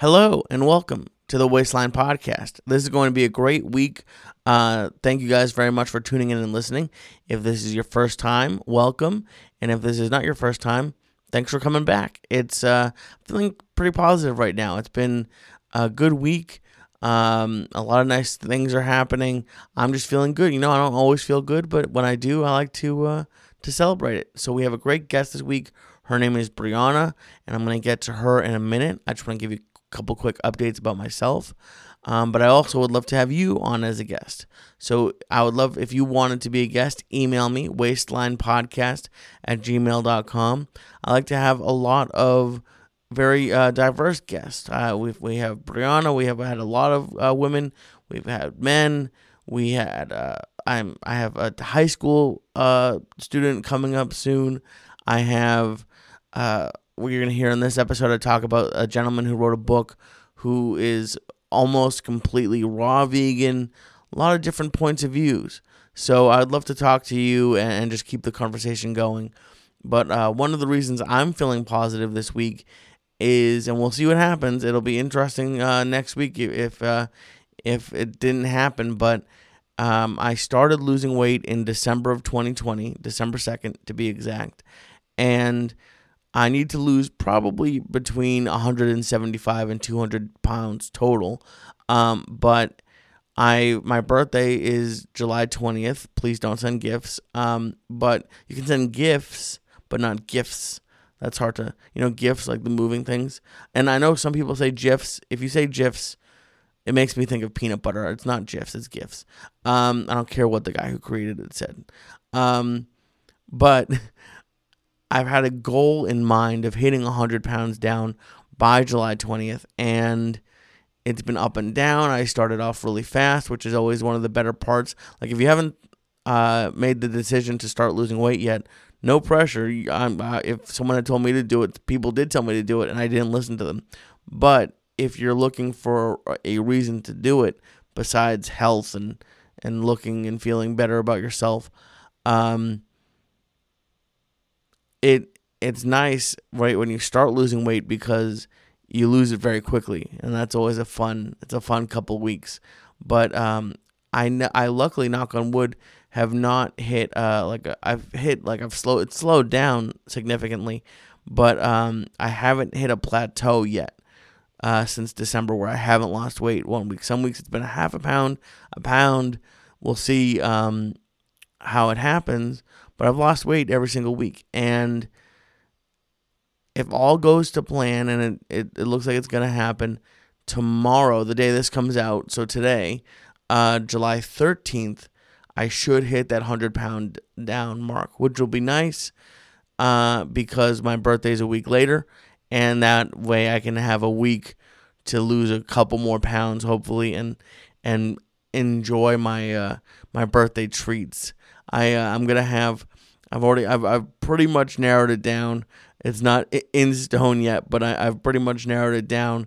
Hello and welcome to the Waistline Podcast. This is going to be a great week. Uh, thank you guys very much for tuning in and listening. If this is your first time, welcome. And if this is not your first time, thanks for coming back. It's uh, feeling pretty positive right now. It's been a good week. Um, a lot of nice things are happening. I'm just feeling good. You know, I don't always feel good, but when I do, I like to uh, to celebrate it. So we have a great guest this week. Her name is Breanna, and I'm going to get to her in a minute. I just want to give you couple quick updates about myself. Um, but I also would love to have you on as a guest. So I would love if you wanted to be a guest, email me, waistlinepodcast at gmail.com. I like to have a lot of very uh, diverse guests. Uh, we we have Breanna. We have had a lot of uh, women. We've had men. We had uh, I'm I have a high school uh, student coming up soon. I have uh, we're going to hear in this episode, I talk about a gentleman who wrote a book who is almost completely raw vegan, a lot of different points of views. So I'd love to talk to you and, just keep the conversation going. But uh, one of the reasons I'm feeling positive this week is, and we'll see what happens. It'll be interesting uh, next week if uh, if it didn't happen. But um, I started losing weight in December of 2020, December 2nd to be exact, and I need to lose probably between 175 and 200 pounds total. Um, but I my birthday is July 20th. Please don't send gifts. Um, but you can send gifts, but not gifts. That's hard to you know gifts like the moving things. And I know some people say gifs. If you say gifs, it makes me think of peanut butter. It's not gifs. It's gifts. Um, I don't care what the guy who created it said. Um, but I've had a goal in mind of hitting 100 pounds down by July 20th, and it's been up and down. I started off really fast, which is always one of the better parts. Like, if you haven't uh, made the decision to start losing weight yet, no pressure. Uh, if someone had told me to do it, people did tell me to do it, and I didn't listen to them. But if you're looking for a reason to do it besides health and, and looking and feeling better about yourself, um, it it's nice right when you start losing weight because you lose it very quickly and that's always a fun it's a fun couple weeks. But um i i luckily knock on wood have not hit uh like uh, i've hit like i've slowed it's slowed down significantly but um i haven't hit a plateau yet uh since december where i haven't lost weight one week. Some weeks it's been a half a pound a pound. We'll see um how it happens but I've lost weight every single week. And if all goes to plan and it, it, it looks like it's going to happen tomorrow, the day this comes out, so today, uh, July 13th, I should hit that 100 pound down mark, which will be nice uh, because my birthday is a week later. And that way I can have a week to lose a couple more pounds, hopefully, and and enjoy my uh, my birthday treats. I uh, I'm gonna have. I've already I've I've pretty much narrowed it down. It's not in stone yet, but I, I've pretty much narrowed it down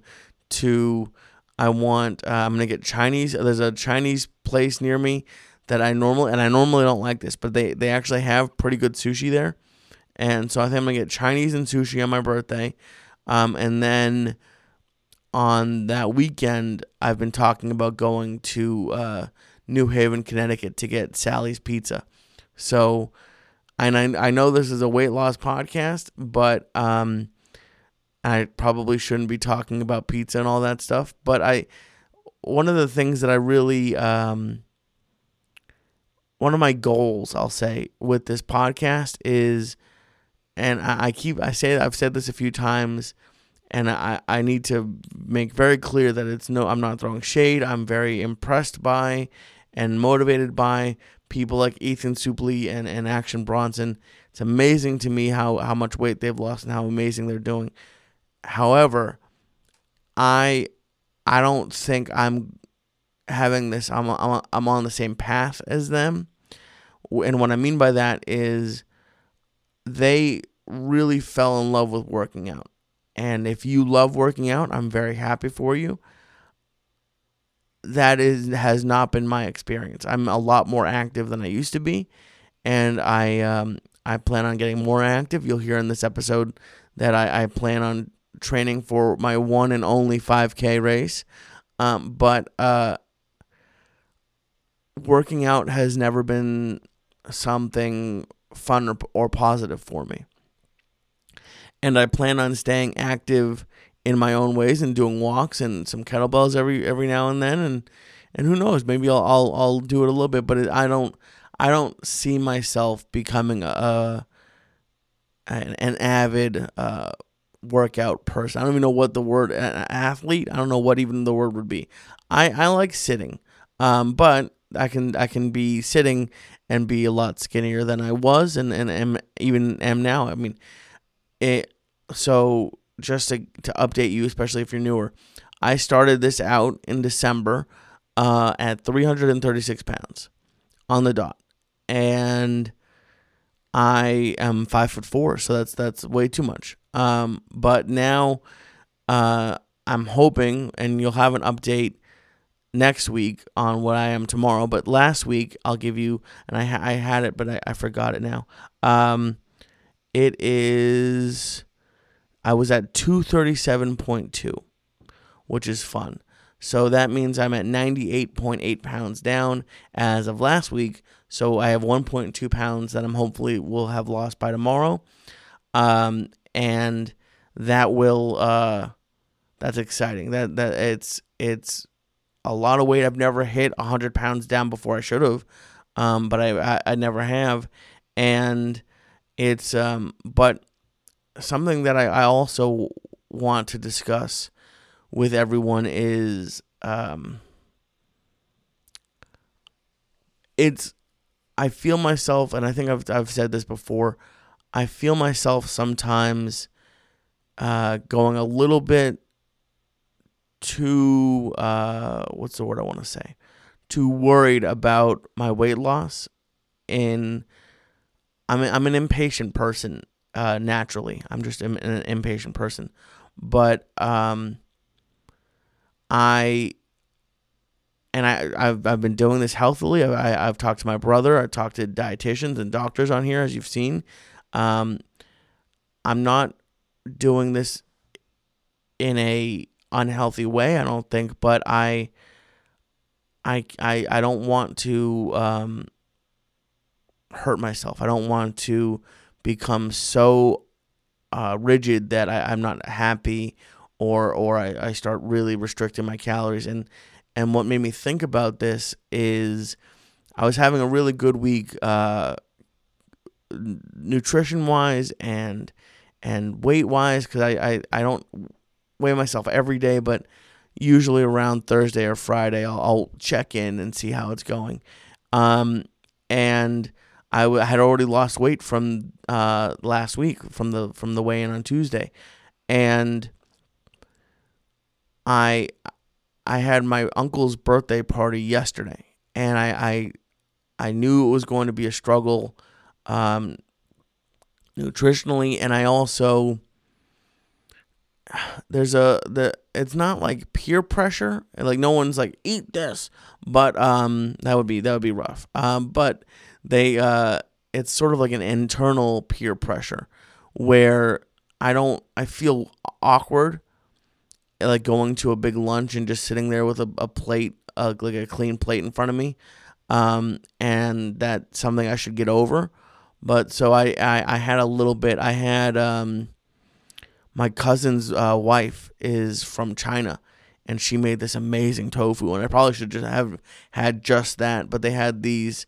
to. I want. Uh, I'm gonna get Chinese. There's a Chinese place near me that I normally and I normally don't like this, but they they actually have pretty good sushi there, and so I think I'm gonna get Chinese and sushi on my birthday, um, and then on that weekend I've been talking about going to uh, New Haven, Connecticut to get Sally's Pizza. So, and I, I know this is a weight loss podcast, but um, I probably shouldn't be talking about pizza and all that stuff. But I, one of the things that I really, um, one of my goals, I'll say, with this podcast is, and I, I keep, I say, I've said this a few times, and I, I need to make very clear that it's no, I'm not throwing shade. I'm very impressed by and motivated by people like Ethan Suplee and, and Action Bronson. It's amazing to me how, how much weight they've lost and how amazing they're doing. However, I I don't think I'm having this I'm I'm, I'm on the same path as them. And what I mean by that is they really fell in love with working out. And if you love working out, I'm very happy for you that is has not been my experience. I'm a lot more active than I used to be, and I um, I plan on getting more active. You'll hear in this episode that I, I plan on training for my one and only 5K race. Um, but uh, working out has never been something fun or, or positive for me. And I plan on staying active in my own ways and doing walks and some kettlebells every every now and then and and who knows maybe I'll I'll, I'll do it a little bit but it, I don't I don't see myself becoming a an, an avid uh, workout person. I don't even know what the word athlete. I don't know what even the word would be. I I like sitting, um, but I can I can be sitting and be a lot skinnier than I was and and am even am now. I mean, it. So just to to update you, especially if you're newer, I started this out in December uh, at 336 pounds on the dot, and I am five foot four, so that's that's way too much. Um, but now, uh, I'm hoping, and you'll have an update next week on what I am tomorrow. But last week, I'll give you, and I I had it, but I, I forgot it now. Um, it is, I was at two thirty seven point two, which is fun. So that means I'm at 98.8 pounds down as of last week. So I have 1.2 pounds that I'm hopefully will have lost by tomorrow. Um, and that will uh, that's exciting. That that it's it's a lot of weight. I've never hit 100 pounds down before. I should have, um, but I, I, I never have. And it's um, but something that I, I also want to discuss with everyone is um, it's I feel myself, and I think I've I've said this before. I feel myself sometimes uh, going a little bit too uh, what's the word I want to say? Too worried about my weight loss. In I'm I'm an impatient person uh, naturally. I'm just an, impatient person, but um, I and I I've I've been doing this healthily. I I've talked to my brother. I've talked to dietitians and doctors on here, as you've seen. Um, I'm not doing this in a unhealthy way. I don't think, but I I I I don't want to um, hurt myself. I don't want to become so uh, rigid that I, I'm not happy or or I, I start really restricting my calories. And and what made me think about this is I was having a really good week uh, nutrition wise and and weight wise because I, I, I don't weigh myself every day but usually around Thursday or Friday I'll, I'll check in and see how it's going. Um, and I w- had already lost weight from uh, last week from the from the weigh in on Tuesday. And I I had my uncle's birthday party yesterday, and I I, I knew it was going to be a struggle, um, nutritionally, and I also there's a the it's not like peer pressure. Like no one's like eat this. But um that would be that would be rough. Um but they uh it's sort of like an internal peer pressure where i don't i feel awkward like going to a big lunch and just sitting there with a, a plate, uh, like a clean plate in front of me. Um, and that's something I should get over. But so I, I, I had a little bit, I had, um, my cousin's uh, wife is from China and she made this amazing tofu and I probably should just have had just that, but they had these,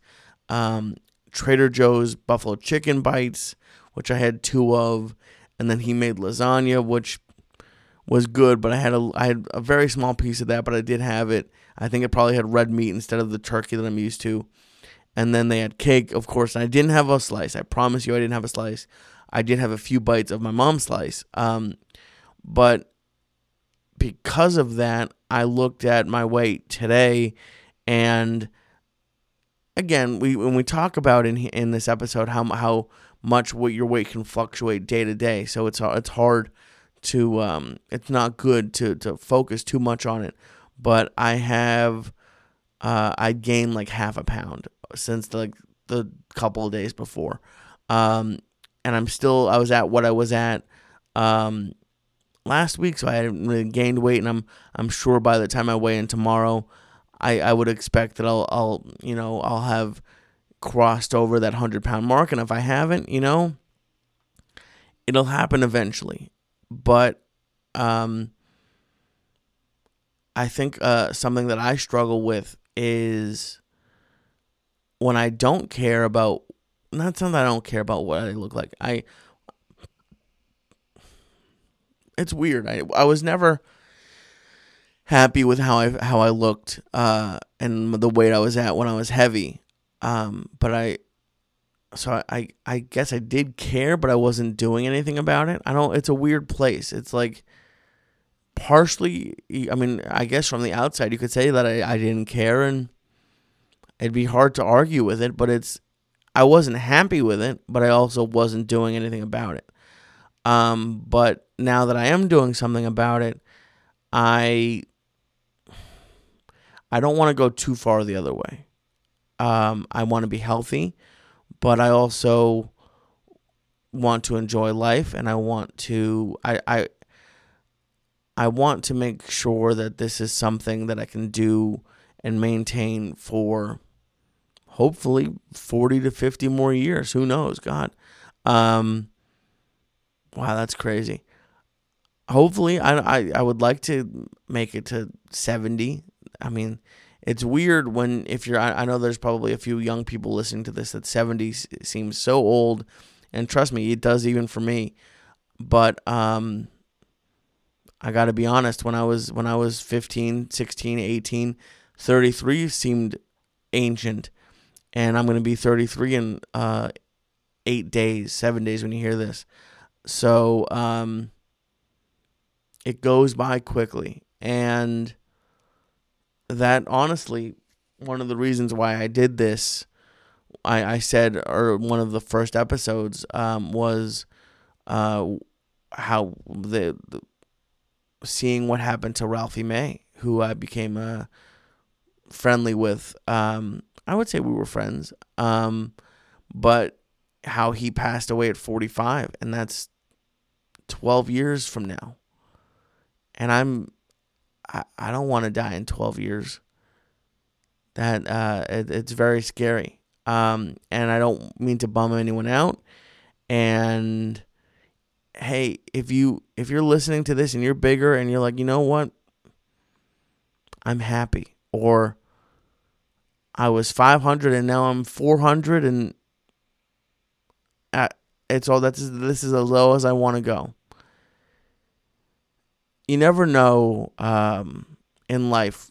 um, Trader Joe's buffalo chicken bites, which I had two of, and then he made lasagna, which was good, but I had a I had a very small piece of that, but I did have it. I think it probably had red meat instead of the turkey that I'm used to. And then they had cake, of course. And I didn't have a slice. I promise you, I didn't have a slice. I did have a few bites of my mom's slice. Um, but because of that, I looked at my weight today, and again, we when we talk about in in this episode how how much what your weight can fluctuate day to day, so it's it's hard to um, it's not good to to focus too much on it. But I have uh, I gained like half a pound since the, like the couple of days before, um, and I'm still I was at what I was at um, last week, so I hadn't really gained weight, and I'm I'm sure by the time I weigh in tomorrow, I I would expect that I'll I'll you know I'll have crossed over that hundred pound mark, and if I haven't, you know, it'll happen eventually. But um, I think uh, something that I struggle with is when I don't care about not something I don't care about what I look like. I it's weird. I I was never happy with how I how I looked uh, and the weight I was at when I was heavy. Um, but I so I, I guess I did care, but I wasn't doing anything about it. I don't. It's a weird place. It's like partially. I mean, I guess from the outside, you could say that I, I didn't care, and it'd be hard to argue with it. But it's I wasn't happy with it, but I also wasn't doing anything about it. Um, but now that I am doing something about it, I I don't want to go too far the other way. Um, I want to be healthy, but I also want to enjoy life, and I want to I I I want to make sure that this is something that I can do and maintain for hopefully 40 to 50 more years. Who knows? God. Um, wow, that's crazy. Hopefully, I, I, I would like to make it to 70. I mean, it's weird when, if you're, I, know there's probably a few young people listening to this that 70 seems so old. And trust me, it does even for me. But, um, I got to be honest, when I was, when I was 15, 16, 18, 33 seemed ancient and I'm going to be 33 in uh, eight days, seven days when you hear this. So um, it goes by quickly, and that honestly, one of the reasons why I did this, I, I said, or one of the first episodes um, was uh, how the, the seeing what happened to Ralphie May, who I became uh, friendly with. Um, I would say we were friends. Um, but how he passed away at 45, and that's 12 years from now. And I'm, I, I don't want to die in 12 years. That uh, it, it's very scary. Um, and I don't mean to bum anyone out. And hey, if you if you're listening to this and you're bigger and you're like, you know what, I'm happy, or I was 500 and now I'm 400 and it's all that's this is as low as I want to go. You never know um, in life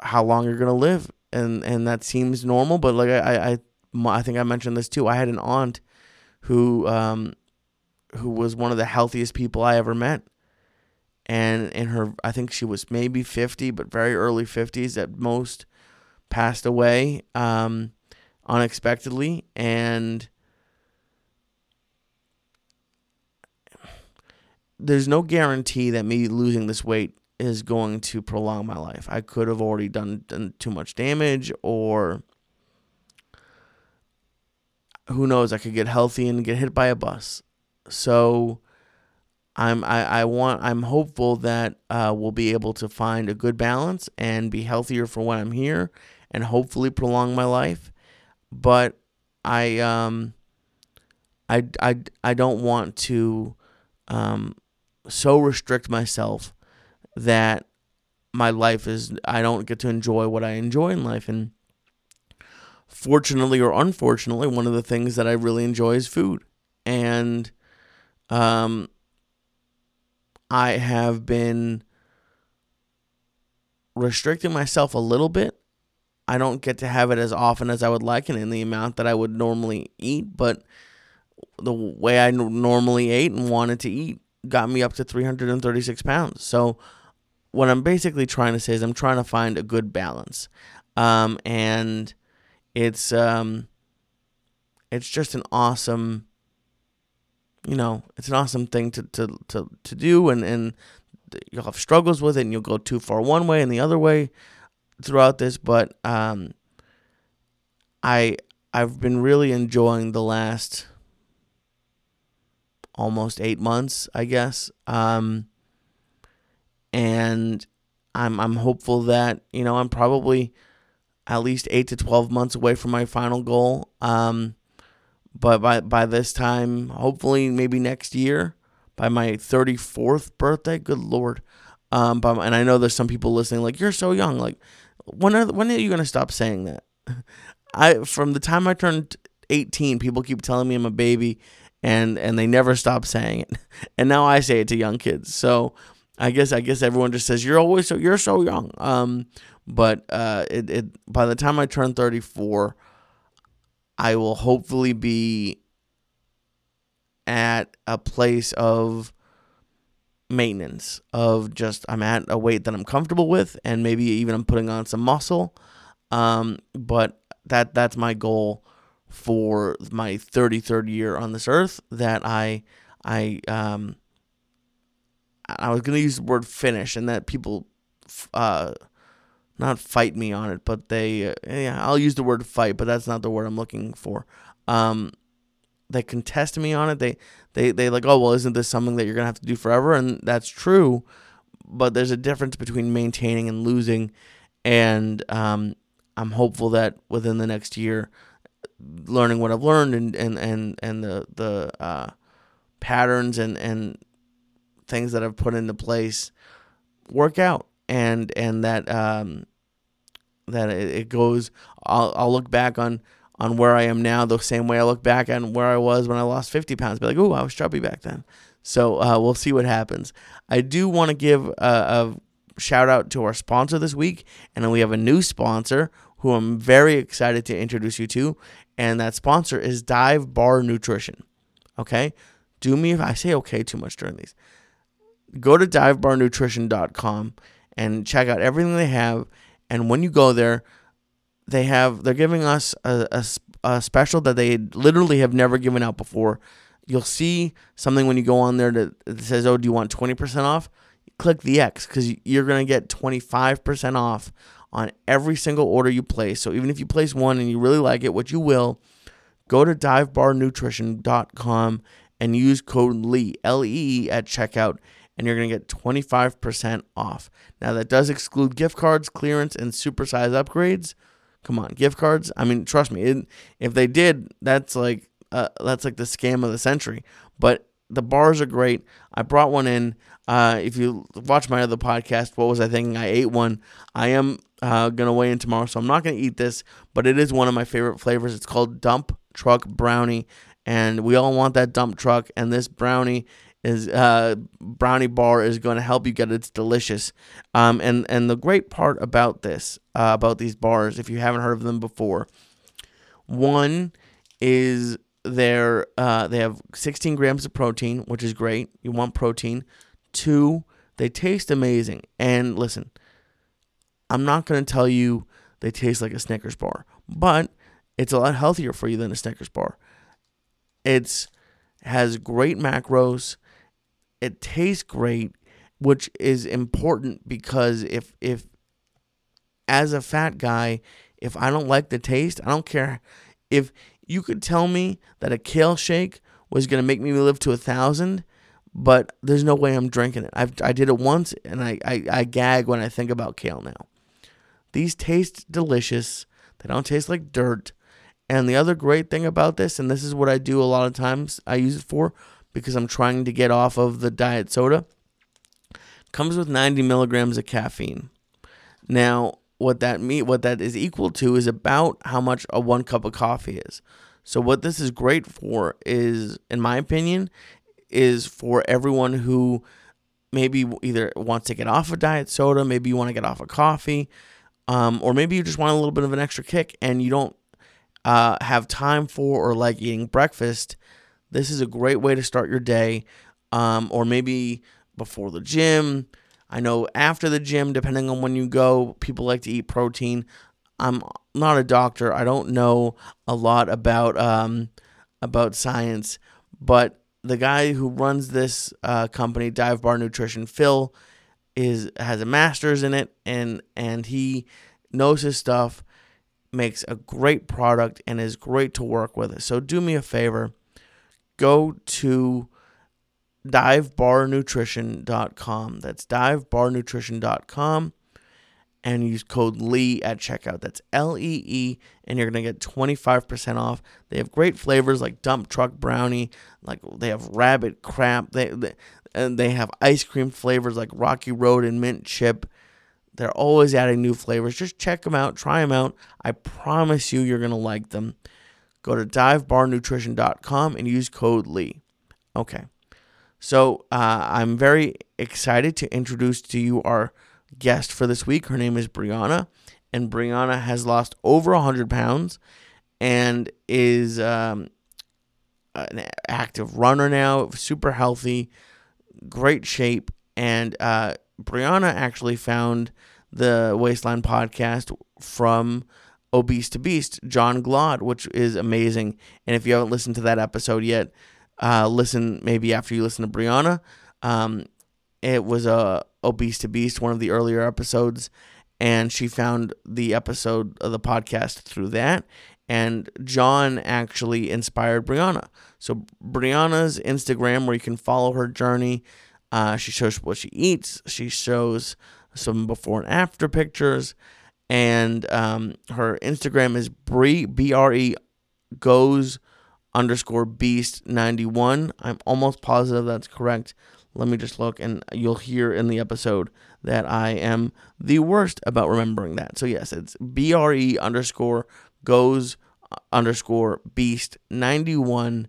how long you're gonna live, and and that seems normal. But like I I I think I mentioned this too. I had an aunt who um who was one of the healthiest people I ever met, and in her I think she was maybe 50, but very early 50s at most passed away um, unexpectedly, and there's no guarantee that me losing this weight is going to prolong my life. I could have already done, done too much damage, or who knows? I could get healthy and get hit by a bus. So. I'm I, I want I'm hopeful that uh, we'll be able to find a good balance and be healthier for when I'm here and hopefully prolong my life. But I um I I I don't want to um so restrict myself that my life is I don't get to enjoy what I enjoy in life. And fortunately or unfortunately one of the things that I really enjoy is food. And um I have been restricting myself a little bit. I don't get to have it as often as I would like and in the amount that I would normally eat, but the way I normally ate and wanted to eat got me up to 336 pounds. So, what I'm basically trying to say is I'm trying to find a good balance. Um, and it's um, it's just an awesome you know, it's an awesome thing to, to, to, to do and, and you'll have struggles with it and you'll go too far one way and the other way throughout this, but um, I I've been really enjoying the last almost eight months, I guess. Um, and I'm I'm hopeful that you know I'm probably at least eight to twelve months away from my final goal. Um, but by by this time, hopefully maybe next year, by my thirty fourth birthday. Good lord. Um, but, and I know there's some people listening like you're so young. Like, when are when are you gonna stop saying that? I from the time I turned 18, people keep telling me I'm a baby, and and they never stop saying it. And now I say it to young kids. So I guess I guess everyone just says you're always so you're so young. Um, but uh, it it by the time I turn 34, I will hopefully be at a place of maintenance of just I'm at a weight that I'm comfortable with and maybe even I'm putting on some muscle. Um, but that that's my goal for my 33rd year on this earth that I I um I was going to use the word finish and that people uh not fight me on it, but they uh, yeah, I'll use the word fight, but that's not the word I'm looking for. Um they contest me on it. They they they like, "Oh, well, isn't this something that you're going to have to do forever?" And that's true, but there's a difference between maintaining and losing and um I'm hopeful that within the next year learning what I've learned and and and and the the uh, patterns and and things that I've put into place work out. And and that um that it, goes I'll I'll look back on on where I am now the same way I look back on where I was when I lost 50 pounds. Be like oh I was chubby back then. So uh, we'll see what happens. I do want to give a, a shout out to our sponsor this week and we have a new sponsor who I'm very excited to introduce you to and that sponsor is Dive Bar Nutrition. Okay? Do me if I say okay too much during these. Go to divebarnutrition.com and check out everything they have. And when you go there, they have they're giving us a, a, a special that they literally have never given out before. You'll see something when you go on there that says, "Oh, do you want twenty percent off?" Click the X because you're gonna get twenty five percent off on every single order you place. So even if you place one and you really like it, which you will, go to divebarnutrition.com and use code LEE, L E E, at checkout, and you're going to get 25% off. Now, that does exclude gift cards, clearance, and supersize upgrades. Come on, gift cards. I mean, trust me, it, if they did, that's like uh, that's like the scam of the century. But the bars are great. I brought one in. Uh, if you watch my other podcast, what was I thinking? I ate one. I am uh, gonna weigh in tomorrow, so I'm not gonna eat this, but it is one of my favorite flavors. It's called Dump Truck Brownie, and we all want that dump truck. And this brownie is uh, brownie bar is going to help you get it. It's delicious. Um, and and the great part about this, uh, about these bars, if you haven't heard of them before, one is they're uh, they have 16 grams of protein, which is great. You want protein. Two, they taste amazing. And listen, I'm not to tell you they taste like a Snickers bar, but it's a lot healthier for you than a Snickers bar. It's has great macros. It tastes great, which is important because if if as a fat guy, if I don't like the taste, I don't care if you could tell me that a kale shake was going to make me live to a thousand, but there's no way I'm drinking it. I've, I did it once and I, I, I gag when I think about kale now. These taste delicious. They don't taste like dirt. And the other great thing about this, and this is what I do a lot of times, I use it for because I'm trying to get off of the diet soda, comes with 90 milligrams of caffeine. Now, what that mean, what that is equal to is about how much a one cup of coffee is. So what this is great for is, in my opinion, is for everyone who maybe either wants to get off of diet soda, maybe you want to get off of coffee, um, or maybe you just want a little bit of an extra kick and you don't uh, have time for or like eating breakfast, this is a great way to start your day. Um, or maybe before the gym. I know after the gym, depending on when you go, people like to eat protein. I'm not a doctor. I don't know a lot about um, about science, but the guy who runs this uh, company, Dive Bar Nutrition, Phil, is has a master's in it and and he knows his stuff makes a great product and is great to work with so do me a favor go to divebarnutrition.com. That's divebarnutrition.com and use code Lee at checkout. That's L E E, and you're gonna get 25% off. They have great flavors like dump truck brownie, like they have rabbit crap. They, they and they have ice cream flavors like Rocky Road and mint chip. They're always adding new flavors. Just check them out, try them out. I promise you, you're gonna like them. Go to divebarnutrition.com and use code Lee. Okay. So uh, I'm very excited to introduce to you our guest for this week. Her name is Breanna, and Breanna has lost over 100 pounds and is um, an active runner now, super healthy, great shape. And uh, Breanna actually found the Waistline podcast from Obese to Beast, John Glod, which is amazing. And if you haven't listened to that episode yet, uh, listen maybe after you listen to Breanna. Um, it was a Obese to Beast, one of the earlier episodes, and she found the episode of the podcast through that. And John actually inspired Breanna. So Breanna's Instagram, where you can follow her journey, uh, she shows what she eats. She shows some before and after pictures, and um, her Instagram is Bre B R E goes underscore beast ninety one. I'm almost positive that's correct. Let me just look, and you'll hear in the episode that I am the worst about remembering that. So, yes, it's B R E underscore goes uh, underscore beast 91.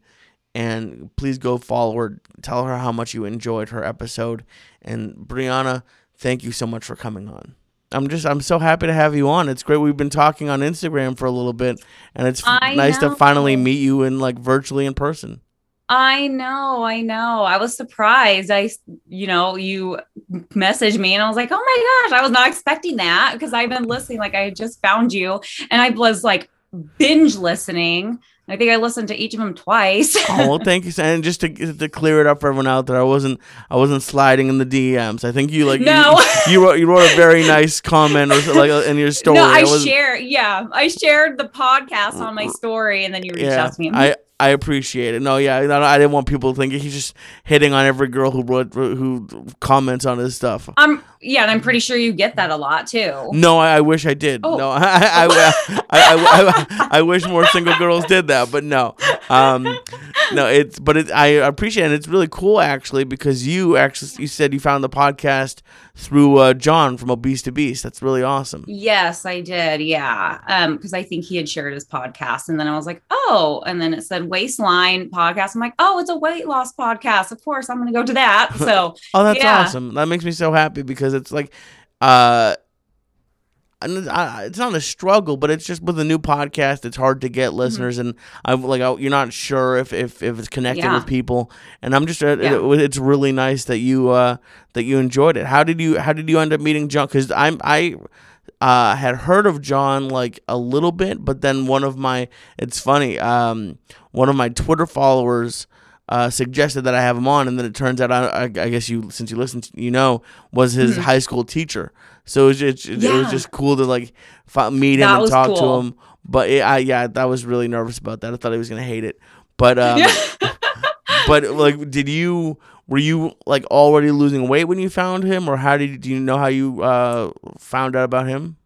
And please go follow her. Tell her how much you enjoyed her episode. And Breanna, thank you so much for coming on. I'm just I'm so happy to have you on. It's great. We've been talking on Instagram for a little bit, and it's I nice know. to finally meet you in like virtually in person. I know, I know. I was surprised. I, you know, you messaged me and I was like, oh my gosh, I was not expecting that because I've been listening. Like, I just found you and I was like binge listening. I think I listened to each of them twice. oh well, thank you. And just to to clear it up for everyone out there, I wasn't I wasn't sliding in the DMs. I think you like No. you, you wrote you wrote a very nice comment or like uh, in your story. no, I wasn't- share. Yeah, I shared the podcast on my story and then you reached Yeah, out to me. I I appreciate it. No, yeah, I, I didn't want people to think he's just hitting on every girl who wrote who comments on his stuff. I'm, yeah, and I'm pretty sure you get that a lot too. No, I, I wish I did. Oh. No, I I, I, I, wish more single girls did that, but no, um, no. It's but it, I appreciate it. And it's really cool actually because you actually you said you found the podcast through uh, John from Obese to Beast. That's really awesome. Yes, I did. Yeah. Um, because I think he had shared his podcast. And then I was like, oh, and then it said waistline podcast. I'm like, oh, it's a weight loss podcast. Of course, I'm gonna go to that. So Oh, that's Yeah. awesome. That makes me so happy because it's like, uh, it's not a struggle, but it's just with a new podcast, it's hard to Mm-hmm. get listeners, and I'm like, I, you're not sure if, if, if it's connected Yeah. with people, and I'm just, uh, Yeah. it, it's really nice that you, uh, that you enjoyed it. How did you, how did you end up meeting John? Because I'm, I, uh, had heard of John like a little bit, but then one of my, it's funny, um, one of my Twitter followers, uh, suggested that I have him on, and then it turns out I, I, I guess you since you listened, you know, was his Mhm. high school teacher. So it was just, it, was just cool to like meet him That and talk to him. But it, I yeah, I was really nervous about that. I thought he was gonna hate it. But um, but like, did you were you like already losing weight when you found him, or how did do you know how you uh found out about him?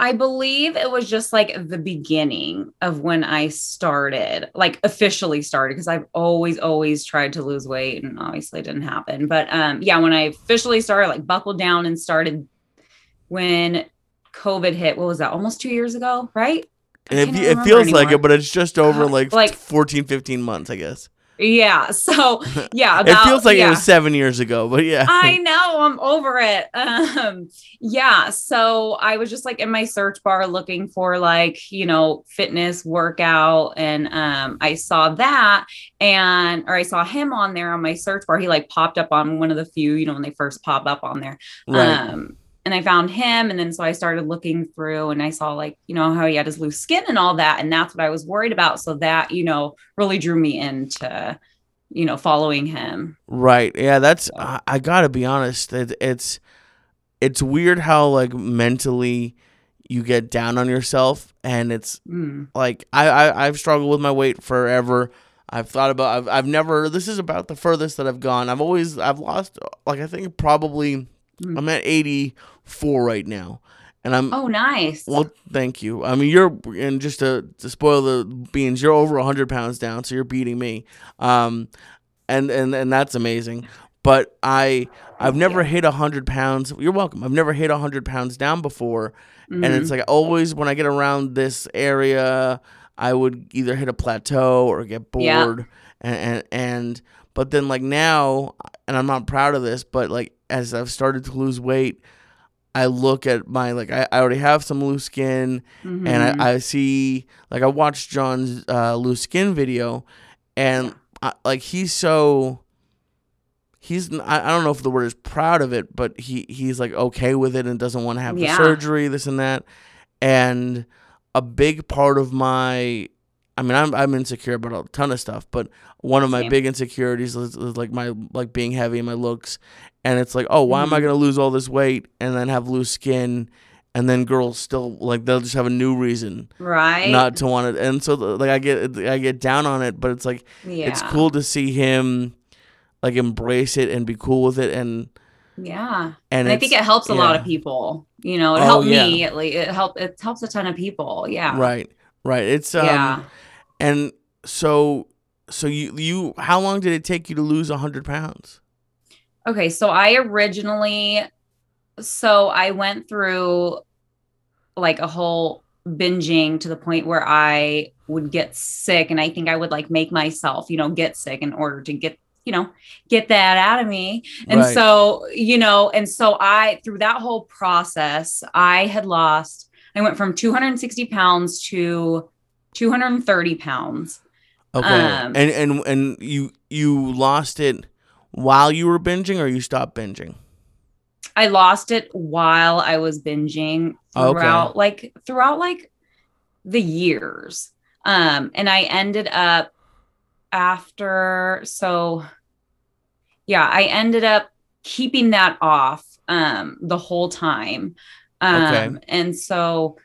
I believe it was just like the beginning of when I started, like officially started, because I've always, always tried to lose weight and obviously it didn't happen. But um, yeah, when I officially started, like buckled down and started when COVID hit, what was that? Almost two years ago, right? And it, it feels like it, but it's just over like, Like- 14, 15 months, I guess. Yeah. So yeah, it feels like yeah. it was seven years ago, but yeah. I know I'm over it. Um, yeah. So I was just like in my search bar looking for like, you know, fitness workout. And um, I saw that and or I saw him on there on my search bar. He like popped up on one of the few, you know, when they first pop up on there. right. Um, and I found him. And then so I started looking through and I saw like, you know, how he had his loose skin and all that. And that's what I was worried about. So that, you know, really drew me into, you know, following him. Right. Yeah, that's I, I got to be honest. It, it's it's weird how like mentally you get down on yourself and it's Mm. like I, I I've struggled with my weight forever. I've thought about. I've I've never. This is about the furthest that I've gone. I've always. I've lost. Like I think probably. Mm. I'm at 84 right now, and I'm. Oh, nice. Well, thank you. I mean, you're and just to, to spoil the beans, you're over 100 pounds down, so you're beating me. Um, and and and that's amazing. But I I've never hit 100 pounds. You're welcome. I've never hit 100 pounds down before, and Mhm. it's like always when I get around this area, I would either hit a plateau or get bored, Yeah. and, and and but then like now, and I'm not proud of this, but like as I've started to lose weight. I look at my like I, I already have some loose skin Mhm. and I, I see like I watched John's uh, loose skin video, and I, like he's so he's I don't know if the word is proud of it, but he he's like okay with it and doesn't want to have Yeah. the surgery, this and that, and a big part of my I mean I'm I'm insecure about a ton of stuff, but one of my Same. big insecurities is, is like my like being heavy in my looks, and it's like oh why am I Mhm. gonna lose all this weight and then have loose skin. And then girls still like they'll just have a new reason right. not to want it and so like i get i get down on it but it's like yeah. it's cool to see him like embrace it and be cool with it and Yeah. and, And I think it helps a lot of people. You know, it Oh, helped yeah. me at least. It helped. It helps a ton of people. Yeah. right right it's um yeah. and so so you you how long did it take you to lose 100 pounds Okay. So I originally, so I went through like a whole binging to the point where I would get sick, and I think I would like make myself, you know, get sick in order to get. You know, get that out of me. And Right. so, you know, and so I, through that whole process, I had lost, I went from 260 pounds to 230 pounds. okay Um, and and and you you lost it while you were binging or you stopped binging I lost it while I was binging Okay. throughout like throughout like the years. Um and I ended up after so yeah, I ended up keeping that off um the whole time. Um Okay. and so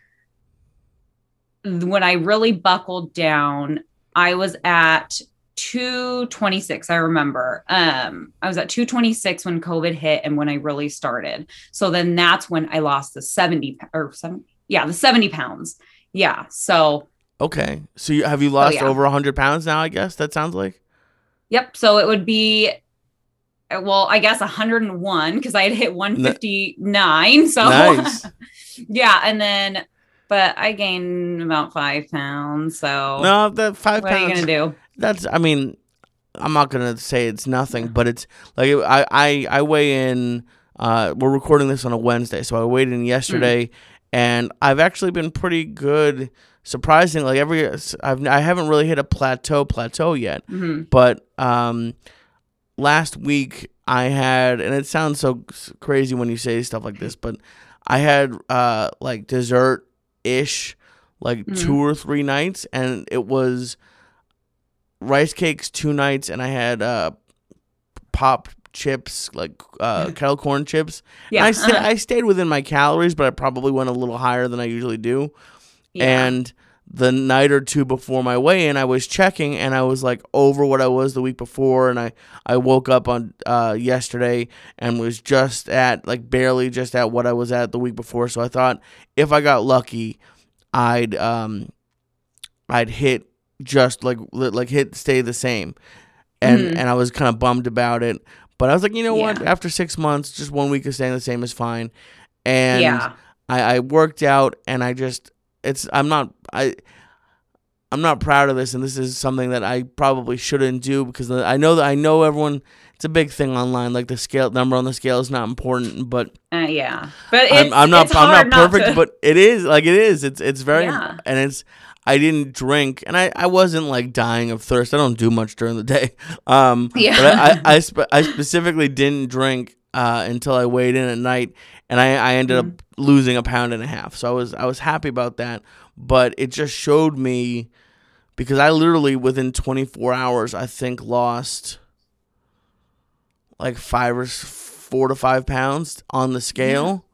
when I really buckled down, I was at 226 i remember um i was at 226 when covid hit and when i really started so then that's when i lost the 70 or 70 yeah the 70 pounds yeah so okay so you have you lost yeah. over 100 pounds now i guess that sounds like yep so it would be well i guess 101 because i had hit 159 so Nice. yeah and then but i gained about five pounds so no that five what are you gonna do That's I mean, I'm not gonna say it's nothing, but it's like I I, I weigh in. Uh, we're recording this on a Wednesday, so I weighed in yesterday, and I've actually been pretty good. Surprisingly, like every I've I haven't really hit a plateau plateau yet, Mhm. but um, last week I had, and it sounds so crazy when you say stuff like this, but I had uh like dessert ish, like Mhm. two or three nights, and it was rice cakes two nights, and I had uh pop chips like uh kettle corn chips. And yeah I sta- uh-huh. I stayed within my calories, but I probably went a little higher than I usually do. Yeah. And the night or two before my weigh in, I was checking and I was like over what I was the week before. And I, I woke up on uh, yesterday and was just at like barely just at what I was at the week before. So I thought if I got lucky, I'd um, I'd hit just like like hit stay the same. And Mhm. and I was kind of bummed about it. But I was like, you know what? After six months, just one week of staying the same is fine. And yeah I, I worked out and I just it's I'm not I I'm not proud of this and this is something that I probably shouldn't do because I know that I know everyone it's a big thing online like the scale number on the scale is not important but Uh, yeah, but I'm, I'm not I'm not perfect to- but it is like it is it's it's very Yeah. and it's I didn't drink and I, I wasn't like dying of thirst I don't do much during the day um Yeah. but I I, I, spe- I specifically didn't drink uh, until I weighed in at night and I, I ended up losing a pound and a half. So I was I was happy about that. But it just showed me because I literally within 24 hours I think lost like five or four to five pounds on the scale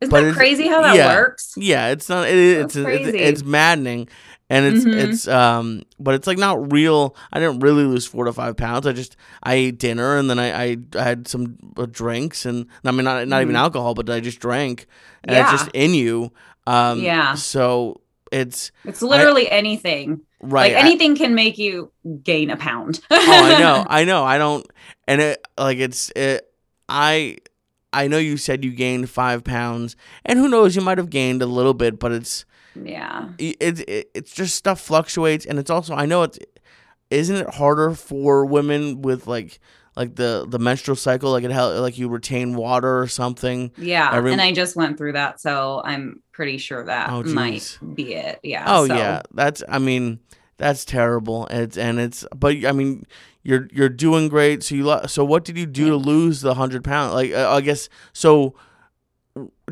Isn't But that crazy how that yeah. works? Yeah, it's not. It, it's, it's crazy. it's maddening, and it's Mhm. it's um, but it's like not real. I didn't really lose four to five pounds. I just I ate dinner and then I I, I had some uh, drinks and I mean not not even Mhm. alcohol, but I just drank, and Yeah. it's just in you. Um, Yeah. So it's It's literally anything. right. like I- anything can make you gain a pound. oh, I know, I know. I don't, and it like it's it. I I know you said you gained five pounds, and who knows, you might have gained a little bit, but it's yeah. it, it it's just stuff fluctuates and it's also i know it's isn't it harder for women with like like the the menstrual cycle like it hel- like you retain water or something Yeah. Rem- and I just went through that. So I'm pretty sure that Oh, might be it. Yeah. oh so- yeah that's i mean that's terrible it's and it's but i mean you're you're doing great. So you lo- so what did you do to lose the 100 pounds? Like uh, i guess so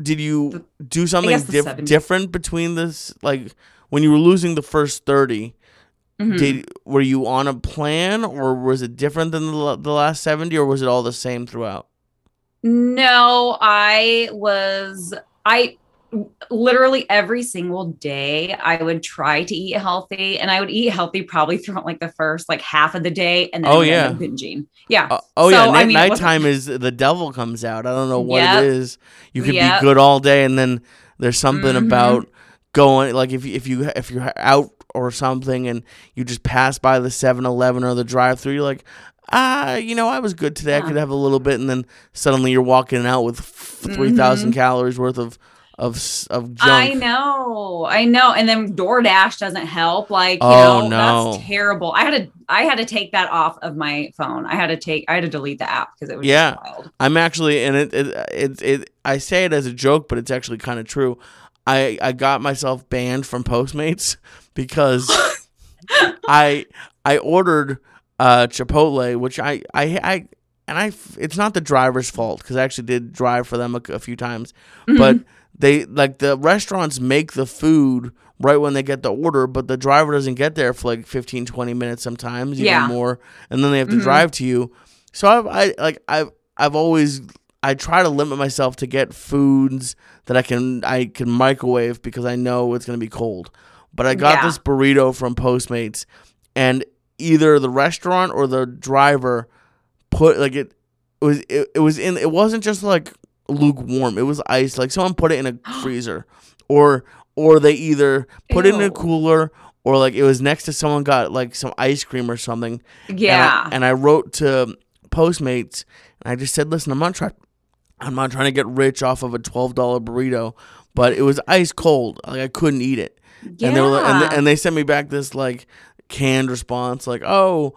did you do something diff- different between this? Like when you were losing the first 30 Mhm. Did were you on a plan, or was it different than the, the last seventy, or was it all the same throughout? No, I was I literally every single day I would try to eat healthy and I would eat healthy probably throughout like the first like half of the day and then Oh, I would end yeah. binging. Yeah. Uh, oh So, yeah, I mean, nighttime is the devil comes out. I don't know what Yep. it is. You could Yep. be good all day, and then there's something Mhm. about going like if you, if you if you're out or something, and you just pass by the 7-Eleven or the drive-through, you're like. Ah, you know, I was good today. I could have a little bit, and then suddenly you're walking out with three thousand calories worth of of s- of junk. Mm-hmm. I know, I know, and then DoorDash doesn't help. Like, you Oh, know, no. that's terrible. I had to, I had to take that off of my phone. I had to take, I had to delete the app because it was Yeah. wild. I'm actually, and it, it, it, it, I say it as a joke, but it's actually kind of true. I, I got myself banned from Postmates because I, I ordered uh, Chipotle, which I, I, I, and I, it's not the driver's fault because I actually did drive for them a, a few times, but Mhm. They like the restaurants make the food right when they get the order, but the driver doesn't get there for like 15, 20 minutes sometimes, even Yeah. more, and then they have to Mhm. drive to you. So I've I like I've I've always I try to limit myself to get foods that I can I can microwave because I know it's gonna be cold. But I got Yeah. this burrito from Postmates, and either the restaurant or the driver put like it, it was it, it was in it wasn't just like lukewarm. It was ice. Like someone put it in a freezer, or or they either put it in a cooler, or like it was next to someone got like some ice cream or something. yeah. And I, and I wrote to Postmates, and I just said, "Listen, I'm not trying. I'm not trying to get rich off of a twelve dollar burrito, but it was ice cold. Like I couldn't eat it." yeah. And they were, like- and, they, and they sent me back this like canned response, like, "Oh,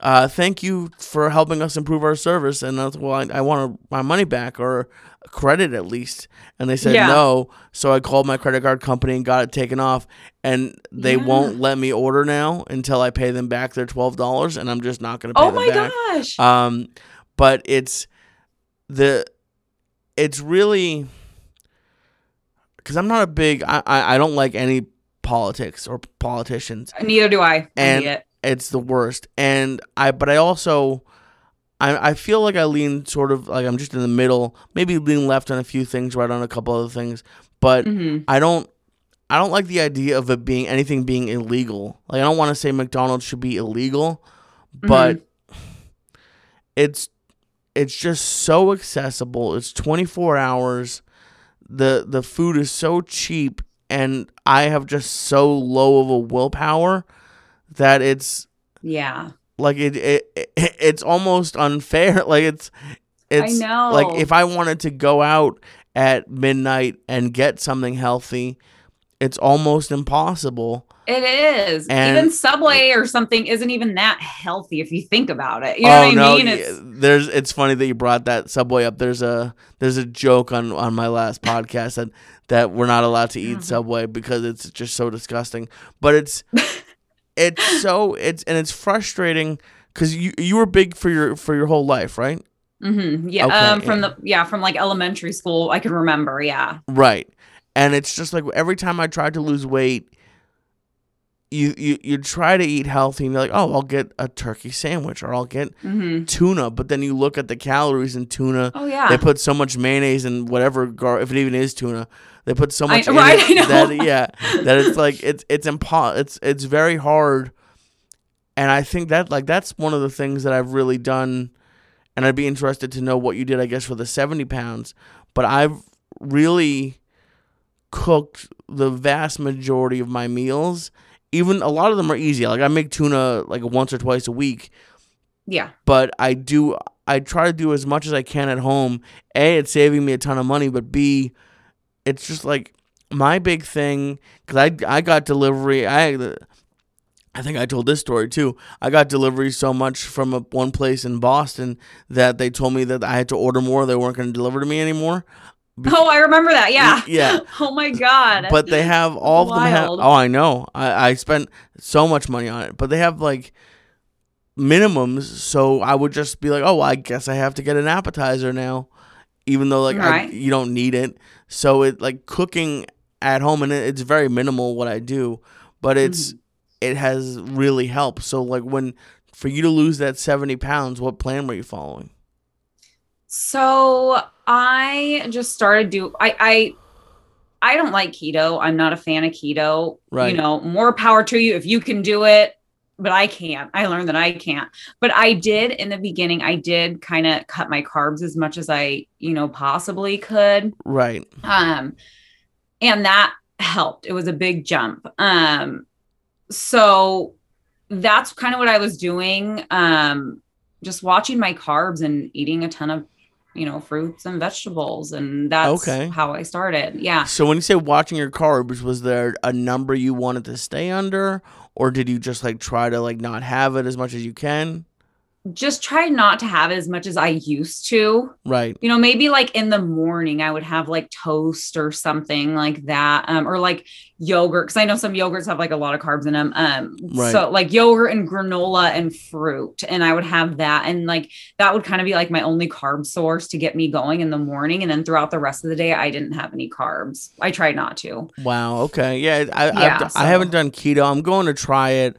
uh, thank you for helping us improve our service." And I was, "Well, I, I want my money back or credit at least." And they said Yeah. no, so I called my credit card company and got it taken off. And they Yeah. won't let me order now until I pay them back their twelve dollars, and I'm just not going to pay oh them my back. gosh. Um, but it's the it's really because I'm not a big I, I I don't like any politics or politicians. Neither do I. And-. It's the worst, and I but I also. I, I feel like I lean sort of like I'm just in the middle, maybe lean left on a few things, right on a couple other things, but Mhm. I don't I don't like the idea of it being anything being illegal. Like I don't want to say McDonald's should be illegal, but it's it's just so accessible. It's 24 hours. The the food is so cheap and I have just so low of a willpower that it's Yeah. like it, it, it it's almost unfair. Like it's it's know. like if I wanted to go out at midnight and get something healthy, it's almost impossible. It is. And- even Subway or something isn't even that healthy if you think about it. You know oh what I no, mean? It's there's it's funny that you brought that Subway up. There's a there's a joke on on my last podcast that that we're not allowed to eat Mhm. Subway because it's just so disgusting. But it's it's so it's and it's frustrating because you you were big for your for your whole life, right? Mhm. yeah. Okay, um from yeah. the yeah, from like elementary school, I can remember. Yeah. Right. And it's just like every time I tried to lose weight, you, you you try to eat healthy and you're like, oh, I'll get a turkey sandwich or I'll get hmm tuna, but then you look at the calories in tuna. Oh yeah. They put so much mayonnaise and whatever, gar- if it even is tuna, they put so I- much in right, it I know. that yeah, that it's like it's it's impo- it's it's very hard. And I think that like that's one of the things that I've really done, and I'd be interested to know what you did, I guess, for the seventy pounds. But I've really cooked the vast majority of my meals. Even a lot of them are easy. Like I make tuna like once or twice a week, yeah. but I do I try to do as much as I can at home. A, it's saving me a ton of money, but B, it's just like my big thing because I I got delivery. I I think I told this story too. I got delivery so much from a, one place in Boston that they told me that I had to order more. They weren't going to deliver to me anymore. Oh, I remember that. Yeah. Yeah. Oh my god. But they have all of them have. Oh, I know. I, I spent so much money on it, but they have like minimums. So I would just be like, oh, well, I guess I have to get an appetizer now, even though like I, you don't need it. So it like cooking at home, and it, it's very minimal what I do, but it's mm-hmm. It has really helped. So like when for you to lose that seventy pounds, what plan were you following? So I just started do I I I don't like keto. I'm not a fan of keto. Right. You know, more power to you if you can do it, but I can't. I learned that I can't. But I did in the beginning, I did kind of cut my carbs as much as I, you know, possibly could. Right. Um and that helped. It was a big jump. Um so that's kind of what I was doing. Um just watching my carbs and eating a ton of you know fruits and vegetables and that's Okay. how I started. Yeah. So when you say watching your carbs, was there a number you wanted to stay under, or did you just like try to like not have it as much as you can? Just try not to have as much as I used to. Right. You know, maybe like in the morning I would have like toast or something like that um or like yogurt cuz I know some yogurts have like a lot of carbs in them. Um Right. so like yogurt and granola and fruit and I would have that and like that would kind of be like my only carb source to get me going in the morning and then throughout the rest of the day I didn't have any carbs. I tried not to. Wow. Okay. Yeah. I Yeah, I've, so- I haven't done keto. I'm going to try it.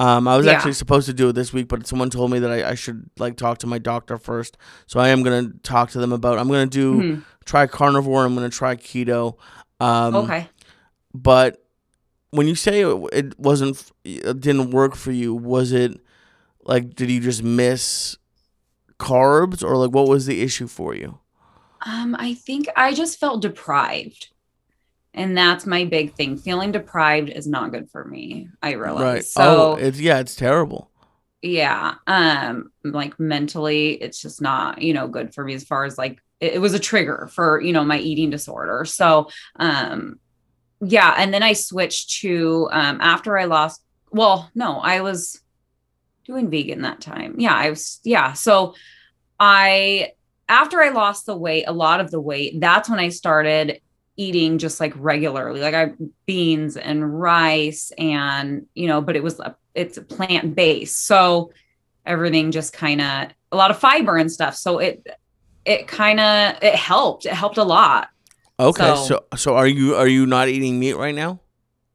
Um, I was Yeah. actually supposed to do it this week, but someone told me that I, I should like talk to my doctor first. So I am gonna talk to them about. I'm gonna do Mhm. try carnivore. I'm gonna try keto. Um, okay. But when you say it, it wasn't, it didn't work for you, was it like did you just miss carbs or like what was the issue for you? Um, I think I just felt deprived. And that's my big thing. Feeling deprived is not good for me. I realize. Right. So oh, it's yeah, it's terrible. yeah. Um, like mentally, it's just not, you know, good for me as far as like it, it was a trigger for, you know, my eating disorder. So um yeah, and then I switched to um after I lost well, no, I was doing vegan that time. Yeah, I was yeah. So I after I lost the weight, a lot of the weight, that's when I started eating just like regularly, like I beans and rice and you know, but it was a- it's plant based, so everything just kind of a lot of fiber and stuff. So it it kind of it helped. It helped a lot. Okay, So- so so are you are you not eating meat right now?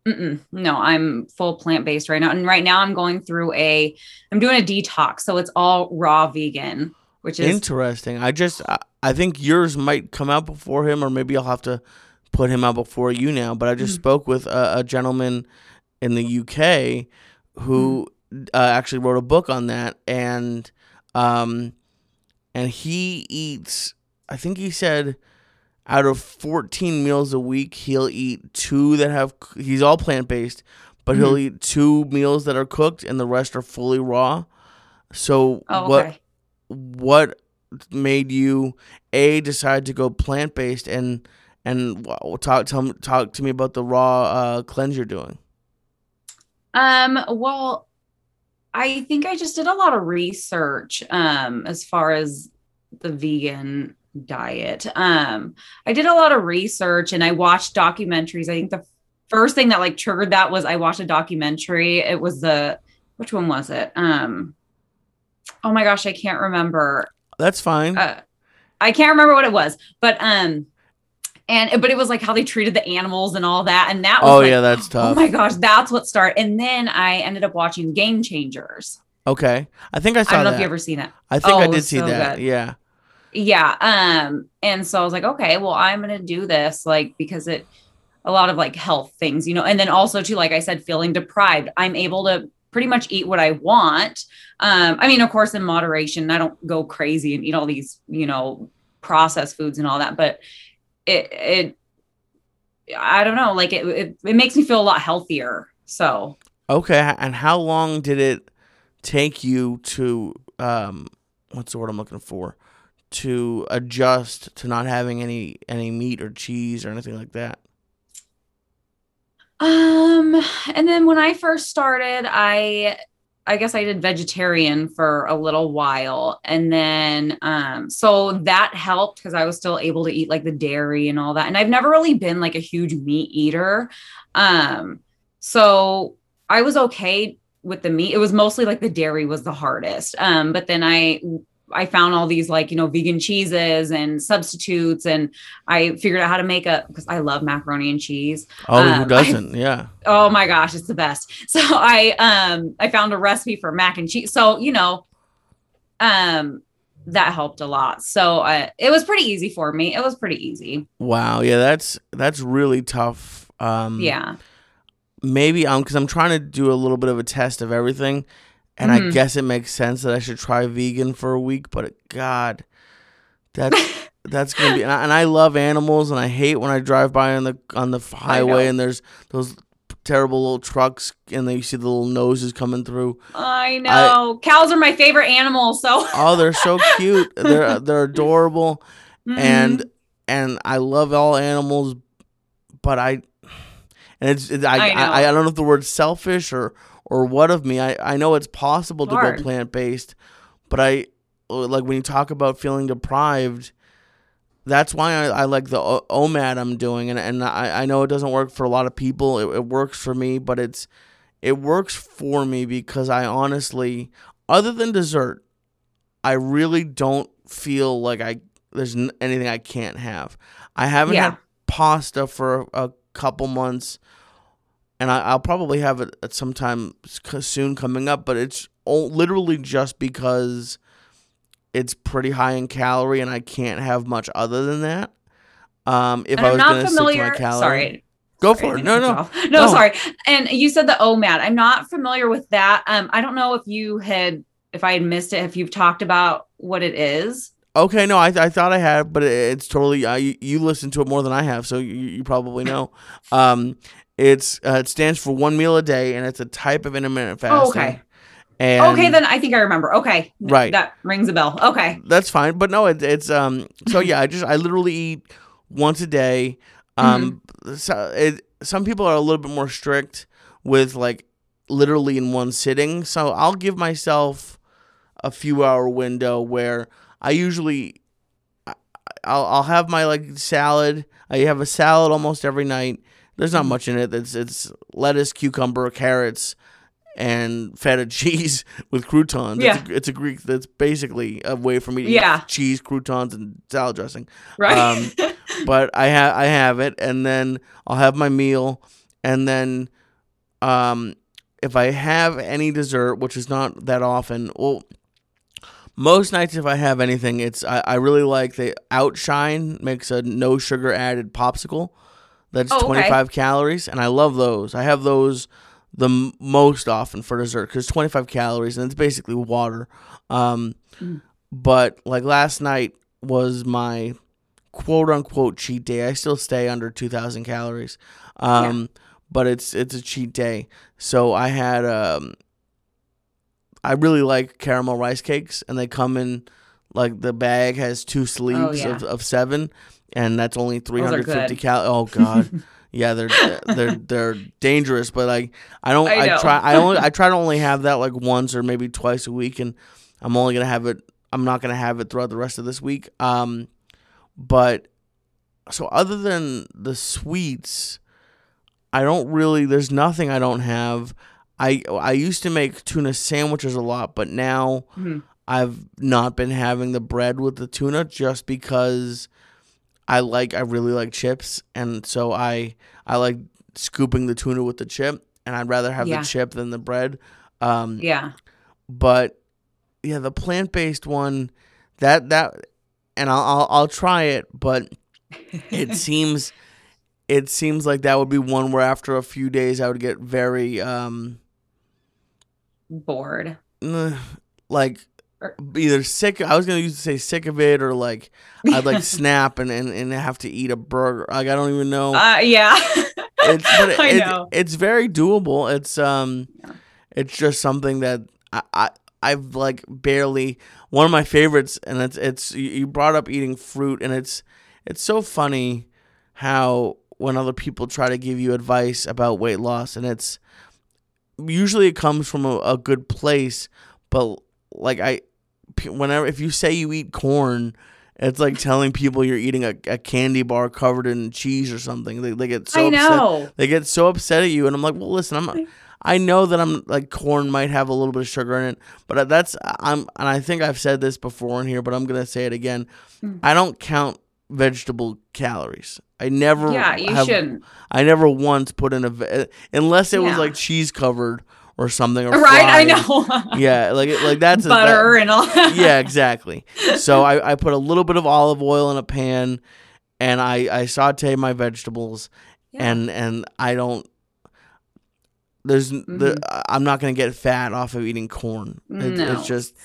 Mm-mm. No, I'm full plant based right now, and right now I'm going through a I'm doing a detox, so it's all raw vegan, which is Interesting. I just I, I think yours might come out before him, or maybe I'll have to put him out before you now. But I just Mhm. spoke with a, a gentleman in the UK who uh, actually wrote a book on that, and um, and he eats. I think he said out of 14 meals a week, he'll eat two that have. He's all plant based, but he'll eat two meals that are cooked, and the rest are fully raw. So oh what? okay. what made you a decide to go plant based and and talk tell talk to me about the raw uh, cleanse you're doing. Um, well, I think I just did a lot of research um as far as the vegan diet. Um, I did a lot of research and I watched documentaries. I think the first thing that like triggered that was I watched a documentary. It was the which one was it? Um oh my gosh, I can't remember. That's fine. Uh, I can't remember what it was, but um and but it was like how they treated the animals and all that, and that was Oh like, yeah, that's tough oh my gosh, that's what started. And then I ended up watching Game Changers. okay, I think I saw I don't know that. if you ever seen that. I think Oh, I did see so that. good. Yeah. yeah um and so i was like okay well i'm gonna do this like because it a lot of like health things you know and then also too like i said feeling deprived i'm able to pretty much eat what i want um i mean of course in moderation i don't go crazy and eat all these you know processed foods and all that but it it i don't know like it it, it makes me feel a lot healthier so Okay, and how long did it take you to um what's the word I'm looking for? To adjust to not having any any meat or cheese or anything like that. Um, and then when I first started, I I guess I did vegetarian for a little while. And then um so that helped because I was still able to eat like the dairy and all that. And I've never really been like a huge meat eater. Um, so I was okay with the meat. It was mostly like the dairy was the hardest. Um, but then I I found all these like, you know, vegan cheeses and substitutes and I figured out how to make a because I love macaroni and cheese. Oh, who Um, doesn't? yeah. Oh my gosh, it's the best. So I um I found a recipe for mac and cheese. So, you know, um that helped a lot. So uh, it was pretty easy for me. It was pretty easy. Wow. Yeah, that's that's really tough. Um Yeah. maybe I'm because I'm trying to do a little bit of a test of everything, and I Mhm. guess it makes sense that I should try vegan for a week. But God, that's that's gonna be. And I, and I love animals, and I hate when I drive by on the on the highway and there's those terrible little trucks, and then you see the little noses coming through. I know. Cows are my favorite animal, so Oh, they're so cute. they're they're adorable, Mhm. and and I love all animals, but I and it's, it's I, I I. I don't know if the word selfish or or what of me. I I know it's possible to go plant based, but I uh, like when you talk about feeling deprived. That's why I, I like the O- OMAD I'm doing, and and I, I know it doesn't work for a lot of people. It, it works for me, but it's it works for me because I honestly, other than dessert, I really don't feel like I there's n- anything I can't have. I haven't Yeah. had pasta for a couple months, and I, I'll probably have it at some time soon coming up. But it's o- literally just because it's pretty high in calorie, and I can't have much other than that. Um, if And I was not gonna stick to my calorie, Sorry. go Sorry, for it. No, no. no, No. sorry. And you said the OMAD. I'm not familiar with that. Um, I don't know if you had, if I had missed it, if you've talked about what it is. Okay, no, I, I thought I had, but it, it's totally uh, you, you listen to it more than I have, so you, you probably know. um, it's uh, it stands for one meal a day, and it's a type of intermittent fasting. Oh, okay. And okay, then I think I remember. Okay. Right. That rings a bell. Okay. that's fine. But no, it, it's um. So yeah, I just I literally eat once a day. Um, Mm-hmm. so it, some people are a little bit more strict with like literally in one sitting. So I'll give myself a few hour window where I usually I'll I'll have my like salad. I have a salad almost every night. There's not Mhm. much in it. It's it's lettuce, cucumber, carrots, and feta cheese with croutons. Yeah. It's, a, it's a Greek. That's basically a way for me to Yeah. eat cheese, croutons, and salad dressing Right. Um, but I have I have it, and then I'll have my meal, and then um, if I have any dessert, which is not that often, well, most nights if I have anything, it's I, I really like the Outshine makes a no sugar added popsicle that's Oh, okay. 25 calories, and I love those. I have those the m- most often for dessert because 25 calories and it's basically water. Um, Mm. But like last night was my quote unquote cheat day. I still stay under 2,000 calories, um, but it's it's a cheat day. So I had um, I really like caramel rice cakes, and they come in like the bag has two sleeves Oh, yeah. of, of seven, and that's only 350 good. cal. Oh god. Yeah, they're they're they're dangerous, but like I don't I I, try I only I try to only have that like once or maybe twice a week and I'm only going to have it I'm not going to have it throughout the rest of this week. Um but so other than the sweets, I don't really there's nothing I don't have. I I used to make tuna sandwiches a lot, but now Mhm. I've not been having the bread with the tuna just because I like I really like chips, and so I I like scooping the tuna with the chip, and I'd rather have Yeah. the chip than the bread. Um, Yeah. but yeah, the plant based one, that that, and I'll, I'll I'll try it, but it seems it seems like that would be one where after a few days I would get very um Bored. like Or- either sick. I was gonna use to say sick of it, or like I'd like snap and, and and have to eat a burger. Like I don't even know. Uh, yeah. it's but it, I it- it's very doable. It's um, Yeah. it's just something that I, I I've like barely one of my favorites, and it's it's you- brought up eating fruit, and it's it's so funny how when other people try to give you advice about weight loss, and it's usually it comes from a, a good place, but like I whenever if you say you eat corn. It's like telling people you're eating a, a candy bar covered in cheese or something. They, they get so I upset know. they get so upset at you and i'm like well listen i'm i know that i'm like corn might have a little bit of sugar in it but that's i'm and i think i've said this before in here but i'm gonna say it again Mm. i don't count vegetable calories i never Yeah, you have- shouldn't. i never once put in a unless it was like cheese covered or something or Right, I know. yeah like like that's a- that- Butter and all yeah, exactly. So I, I put a little bit of olive oil in a pan, and I, I saute my vegetables, Yeah. and and I don't. There's the I'm not gonna get fat off of eating corn. It, Mm-hmm. No. It's just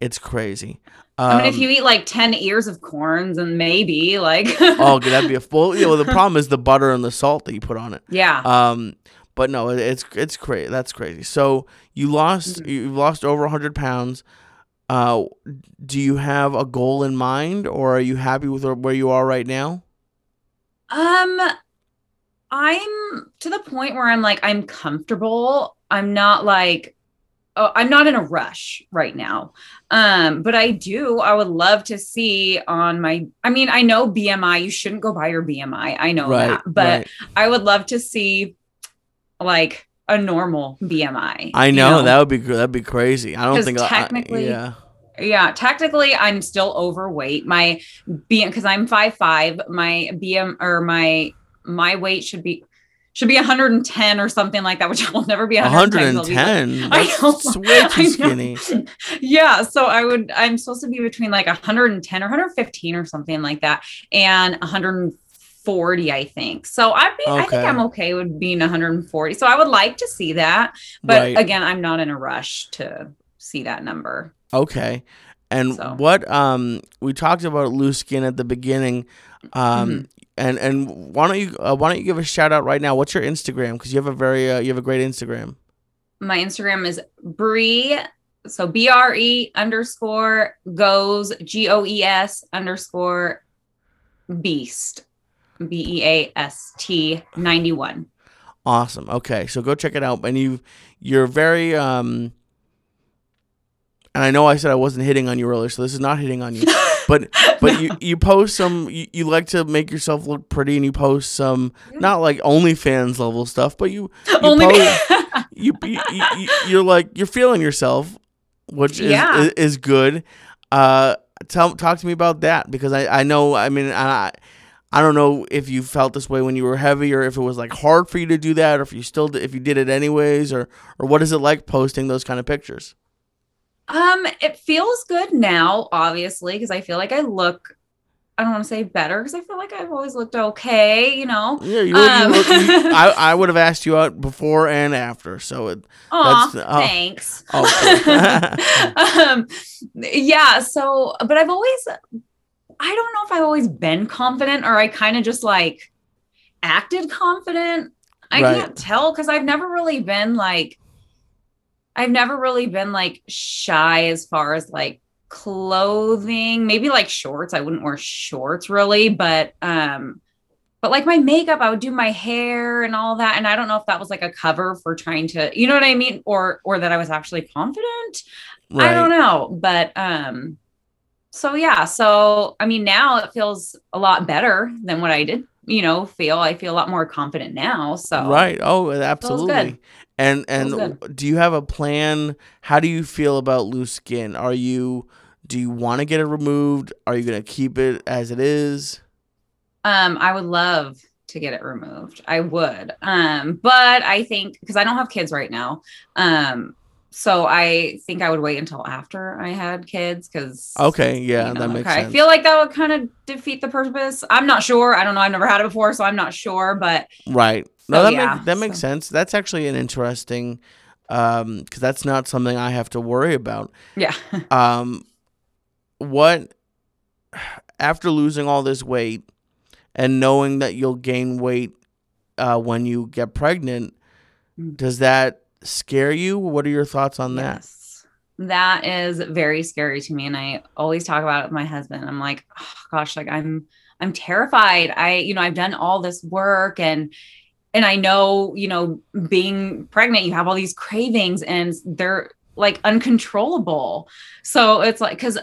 it's crazy. I mean, if Um, you eat like 10 ears of corns and maybe like. oh, that'd be a full. You know, the problem is the butter and the salt that you put on it. yeah. Um, but no, it, it's it's crazy. That's crazy. So you lost Mhm. you've lost over hundred pounds. Uh, do you have a goal in mind, or are you happy with where you are right now? Um, I'm to the point where I'm like, I'm comfortable. I'm not like, oh, I'm not in a rush right now. Um, but I do, I would love to see on my, I mean, I know BMI, you shouldn't go by your BMI. I know right, that, but right. I would love to see like a normal BMI. I you know, that would be that'd be crazy. I don't think I- I- technically- yeah, yeah technically i'm still overweight my bm because i'm five five my bm or my my weight should be should be 110 or something like that which will never be 110 'cause I'll be like- 110. I That's know. way too skinny. yeah so i would i'm supposed to be between like 110 or 115 or something like that and 140 i think so i'd be i think i'm okay with being 140 so i would like to see that but right. again i'm not in a rush to see that number Okay. And So. what um we talked about loose skin at the beginning, um Mm-hmm. and and why don't you uh, why don't you give a shout out right now? What's your Instagram? Because you have a very uh, you have a great Instagram. my Instagram is Bree. So B R E underscore goes G O E S underscore beast. B E A S T 91. Awesome. Okay, so go check it out. And you you're very um. And I know I said I wasn't hitting on you earlier, so this is not hitting on you. But but you you post some you, you like to make yourself look pretty, and you post some not like OnlyFans level stuff, but you Only post- you, you, you you're like you're feeling yourself, which is Yeah. is, is good. Uh, tell talk to me about that because I I know I mean I I don't know if you felt this way when you were heavy or if it was like hard for you to do that or if you still d- if you did it anyways or or what is it like posting those kind of pictures? um, it feels good now, obviously, because I feel like I look. I don't want to say better because I feel like I've always looked okay, you know. Yeah, you, Um. you look, you, I I would have asked you out before and after, so it Aw, That's- oh. thanks. Oh, um, yeah. So, but I've always, I don't know if I've always been confident or I kind of just like acted confident. I Right. can't tell because I've never really been like, I've never really been like shy as far as like clothing, maybe like shorts. I wouldn't wear shorts really, but, um, but like my makeup, I would do my hair and all that. And I don't know if that was like a cover for trying to, you know what I mean? Or, or that I was actually confident. I don't know. But, um, so yeah. So, I mean, now it feels a lot better than what I did, you know, feel. I feel a lot more confident now. So, Right. Oh, absolutely. And and do you have a plan? How do you feel about loose skin? Are you do you want to get it removed? Are you going to keep it as it is? Um, I would love to get it removed. I would. Um, but I think because I don't have kids right now. Um, so I think I would wait until after I had kids because Okay, yeah, you know, that makes okay. sense. I feel like that would kind of defeat the purpose. I'm not sure. I don't know. I've never had it before, so I'm not sure. But Right. No, So, that yeah, makes that makes sense. That's actually an interesting um because that's not something I have to worry about. yeah, Um what after losing all this weight and knowing that you'll gain weight uh when you get pregnant, Mm. does that scare you? What are your thoughts on that? that is very scary to me, and I always talk about it with my husband. I'm like, oh, gosh, like I'm I'm terrified. I you know I've done all this work and and I know you know being pregnant, you have all these cravings, and they're like uncontrollable. So it's like because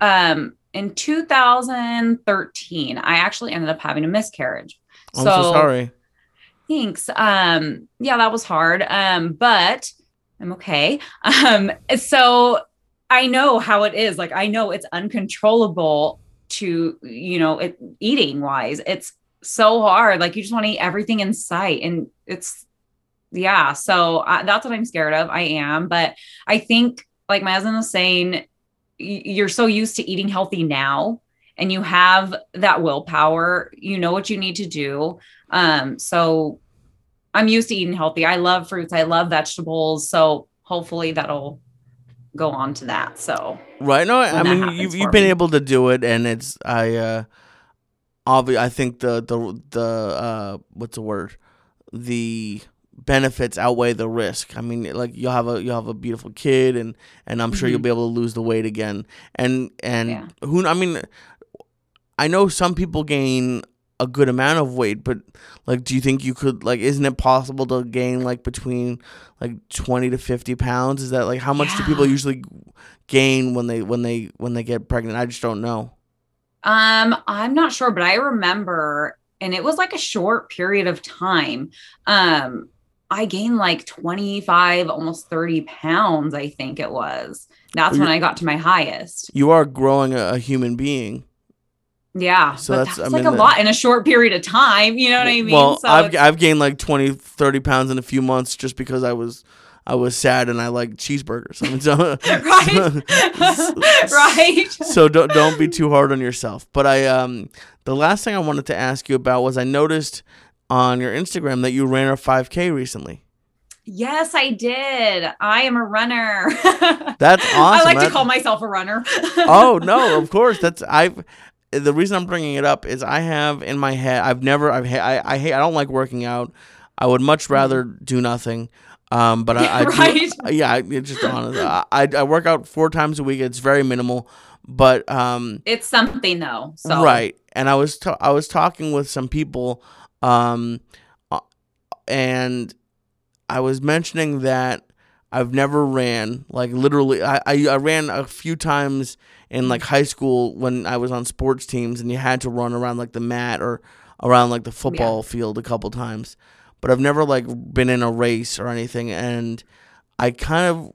um in 2013 i actually ended up having a miscarriage I'm so sorry. Thanks. Um yeah that was hard. Um but i'm okay. Um so i know how it is. Like i know it's uncontrollable to you know it eating wise. It's so hard. Like you just want to eat everything in sight and it's yeah. So uh, that's what i'm scared of. I am. But i think like my husband was saying you're so used to eating healthy now and you have that willpower you know what you need to do um so i'm used to eating healthy i love fruits i love vegetables so hopefully that'll go on to that so Right. No, I mean you've you've been able to do it, and it's I. uh obvi- I think the the the uh what's the word, the benefits outweigh the risk. I mean, like you'll have a you'll have a beautiful kid, and and I'm sure you'll Mhm. be able to lose the weight again. And and Yeah. who I mean, I know some people gain a good amount of weight, but like, do you think you could like? Isn't it possible to gain like between like twenty to fifty pounds? Is that like how much do people usually gain when they when they when they get pregnant? I just don't know. Um, I'm not sure, but I remember, and it was like a short period of time. Um, I gained like 25, almost 30 pounds, I think it was. That's Well, when I got to my highest. You are growing a, a human being. Yeah. So but that's- that's, I like a lot in a short period of time. You know what I mean? Well, so I've I've gained like 20, 30 pounds in a few months just because I was I was sad and I like cheeseburgers. I mean, so, right. right. so don't don't be too hard on yourself. But I um the last thing I wanted to ask you about was I noticed on your Instagram that you ran a 5K recently. Yes, I did. I am a runner. That's awesome. I like to call myself a runner. oh no, of course. That's I've. The reason I'm bringing it up is I have in my head. I've never. I've. ha- I. I hate. I don't like working out. I would much rather do nothing. Um, but I. I Right. Do, yeah. I- It's just honest. I, I. I work out four times a week. It's very minimal, but um. It's something though. So Right. And I was ta- I was talking with some people, um, uh, and I was mentioning that I've never ran like literally. I, I I ran a few times in like high school when I was on sports teams, and you had to run around like the mat or around like the football field a couple times. But I've never like been in a race or anything, and I kind of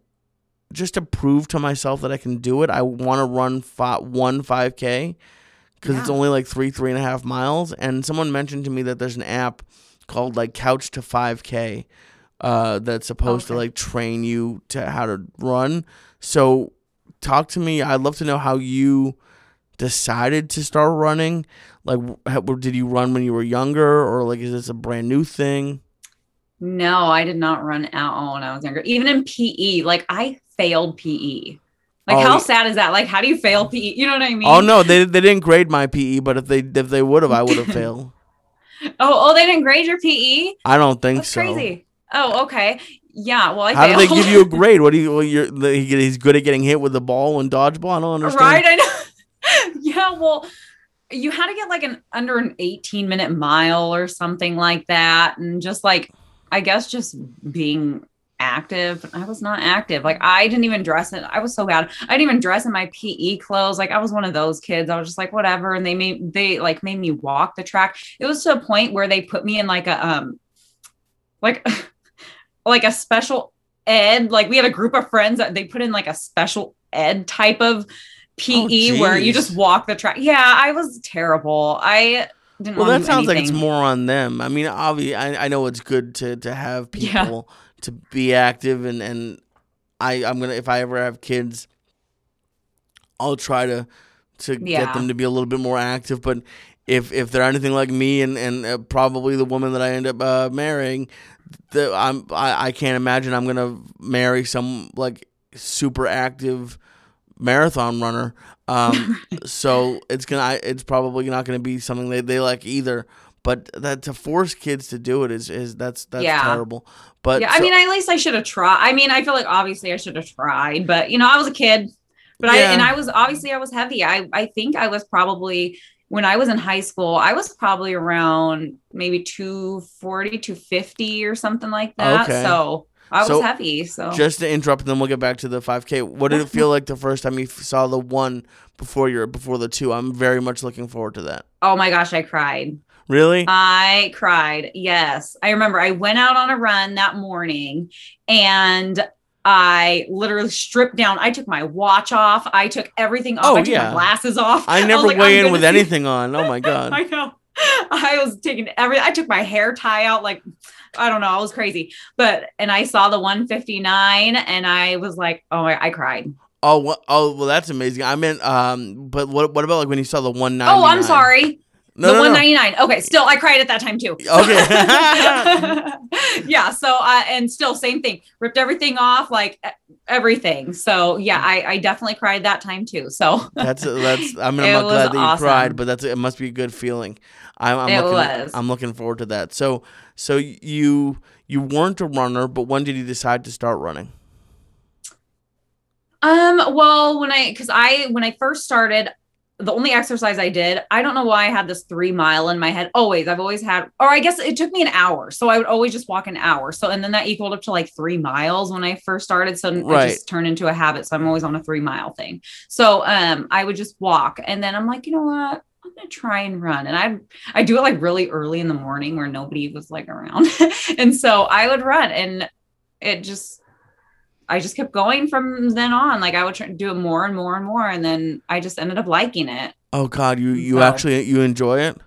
just to prove to myself that I can do it. I want to run fi- one five k because it's only like three three and a half miles. And someone mentioned to me that there's an app called like Couch to five k uh, that's supposed to like train you to how to run. So talk to me. I'd love to know how you decided to start running. Like, how, did you run when you were younger, or like is this a brand new thing? No, I did not run at all when I was younger. Even in PE, like I failed PE. Like Oh, how sad is that? Like how do you fail PE? You know what I mean? Oh no, they they didn't grade my PE, but if they if they would have, I would have failed. Oh, oh, they didn't grade your PE? I don't think That's so. crazy. Oh, okay. Yeah, well I How do they give you a grade? What do you? Well, you're he's good at getting hit with the ball and dodgeball. I don't understand. right? I know. yeah, well, you had to get like an under an 18 minute mile or something like that. And just like, I guess just being active. I was not active. Like I didn't even dress in. I was so bad. I didn't even dress in my PE clothes. Like I was one of those kids. I was just like, whatever. And they made they like made me walk the track. It was to a point where they put me in like a um like like a special ed. Like we had a group of friends that they put in like a special ed type of PE Oh, where you just walk the track. Yeah, I was terrible. I didn't Well, that to sounds like it's more on them. I mean, obviously, I, I know it's good to, to have Yeah. people to be active, and, and I I'm gonna if I ever have kids, I'll try to to get them to be a little bit more active. But if if they're anything like me, and and uh, probably the woman that I end up uh, marrying, the, I'm I, I can't imagine I'm gonna marry some like super active marathon runner. Um, so it's gonna it's probably not gonna be something they, they like either. But that to force kids to do it is is that's that's Yeah. terrible. But yeah, I mean, at least I should have tried. I mean, I feel like obviously I should have tried, but you know, I was a kid, but I and I was obviously I was heavy. I I think I was probably when I was in high school, I was probably around maybe 240, 250 or something like that. Okay. So I was heavy. So just to interrupt, and then we'll get back to the 5K. What did it feel like the first time you saw the one before your before the two? I'm very much looking forward to that. oh my gosh, I cried. Really? I cried. Yes. I remember I went out on a run that morning and I literally stripped down. I took my watch off. I took everything off. Oh, I took yeah. my glasses off. I never like, weigh in with see- anything on. Oh my god. I know. I was taking every I took my hair tie out like I don't know, I was crazy. But and I saw the 159 and I was like, oh my I cried. Oh, well, oh, well, that's amazing. I meant, um, but what what about like when you saw the one ninety? Oh, I'm sorry. No, the no, no. 199. Okay, still I cried at that time too. Okay. yeah, so uh and still same thing. Ripped everything off like everything. So yeah, I I definitely cried that time too. So That's that's. I mean, I'm not glad that you awesome. cried, but that's it. Must be a good feeling. I'm, I'm It looking, was. I'm looking forward to that. So, so you you weren't a runner, but when did you decide to start running? Um, well, when I because I when I first started, the only exercise I did, I don't know why I had this three mile in my head. Always, I've always had, or I guess it took me an hour. So I would always just walk an hour. So and then that equaled up to like three miles when I first started. So Right. it just turned into a habit. So I'm always on a three mile thing. So um I would just walk and then I'm like, you know what? I'm gonna try and run. And I I do it like really early in the morning where nobody was like around. and so I would run and it just I just kept going from then on. Like I would try to do it more and more and more, and then I just ended up liking it. Oh God, you you So- actually you enjoy it?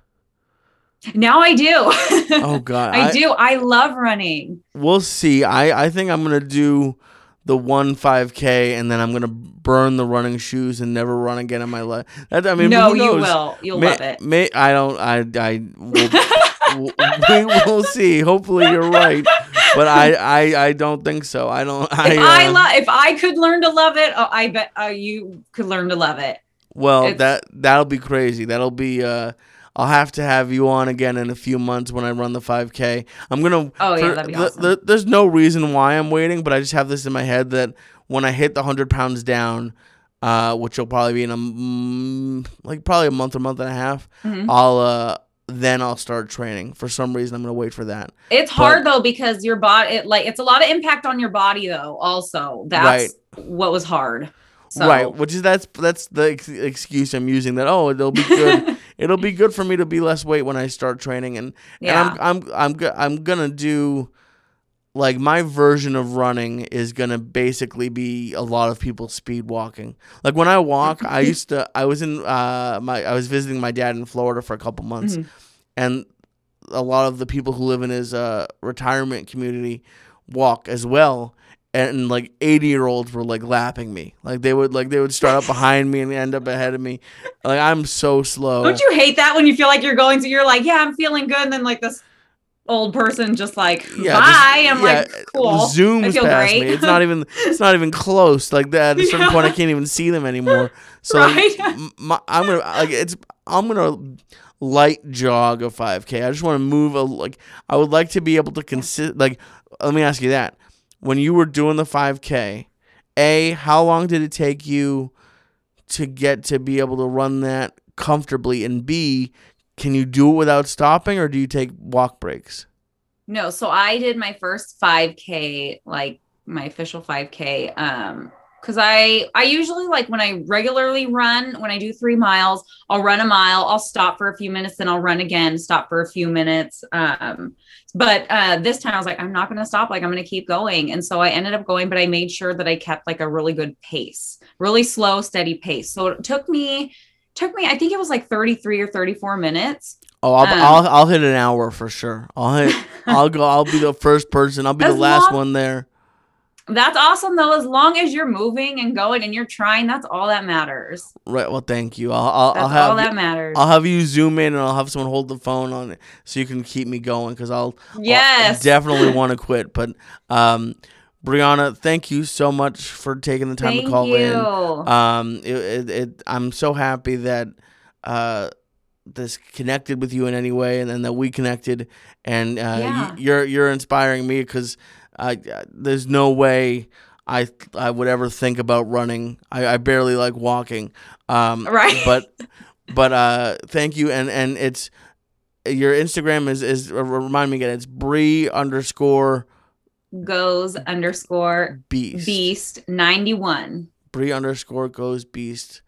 Now I do. Oh God, I, do. I love running. We'll see. I I think I'm gonna do the one 5K, and then I'm gonna burn the running shoes and never run again in my life. That I mean, no, you will. You'll May- love it. May, I don't. I I will, we will see. Hopefully, you're right, but I I, I don't think so. I don't. I, if I uh, love, if I could learn to love it, oh, I bet uh, you could learn to love it. Well, it's- that that'll be crazy. That'll be. Uh, I'll have to have you on again in a few months when I run the 5K. I'm gonna. Oh, yeah, for- that'd be awesome. the- there's no reason why I'm waiting, but I just have this in my head that when I hit the hundred pounds down, uh, which will probably be in a mm, like probably a month or month and a half, Mhm. I'll uh then I'll start training. For some reason, I'm gonna wait for that. It's hard though because your body, it, like, it's a lot of impact on your body though. Also, that's what was hard. So, Right, which is that's that's the ex- excuse I'm using. That oh, it'll be good. it'll be good for me to be less weight when I start training, and Yeah. and I'm I'm I'm go- I'm gonna do like my version of running is gonna basically be a lot of people speed walking. Like when I walk, I used to I was in uh my I was visiting my dad in Florida for a couple months, Mhm. And a lot of the people who live in his uh retirement community walk as well. And like eighty year olds were like lapping me, like they would like they would start up behind me and end up ahead of me. Like I'm so slow. Don't you hate that when you feel like you're going to, you're like, yeah, I'm feeling good. And then like this old person just like, Yeah, bye. just- I'm like, yeah, cool. I Zooms feel past great. me. It's not even. It's not even close. Like that. At a certain Yeah. point, I can't even see them anymore. So Right. m- my, I'm gonna like it's. I'm gonna light jog of 5k. I just want to move a like. I would like to be able to consider Like, let me ask you that. When you were doing the 5k, a how long did it take you to get to be able to run that comfortably? And b can you do it without stopping, or do you take walk breaks? No, so I did my first 5k, like my official 5k. Um, because I I usually like when I regularly run, when I do three miles, I'll run a mile, I'll stop for a few minutes, then I'll run again, stop for a few minutes. Um, but uh this time I was like, I'm not gonna stop, like I'm gonna keep going. And so I ended up going, but I made sure that I kept like a really good pace, really slow, steady pace. So it took me took me, I think it was like 33 or 34 minutes. Oh, I'll, Um, I'll I'll hit an hour for sure. I'll hit. I'll go. I'll be the first person. I'll be the last long- one there. That's awesome though. As long as you're moving and going and you're trying, that's all that matters. Right. Well, thank you. I'll I'll, That's I'll have all that matters. I'll have you zoom in and I'll have someone hold the phone on it so you can keep me going because I'll I'll definitely want to quit. But um, Breanna, thank you so much for taking the time Thank to call you. in. Um, it, it, it I'm so happy that uh this connected with you in any way, and then that we connected, and uh, Yeah. y- you're you're inspiring me because I there's no way. I I would ever think about running. I, I barely like walking. Um, Right. But but uh, thank you, and and it's your Instagram is is uh, remind me again. It's Bree underscore Goes underscore beast. beast 91. Bree underscore goes beast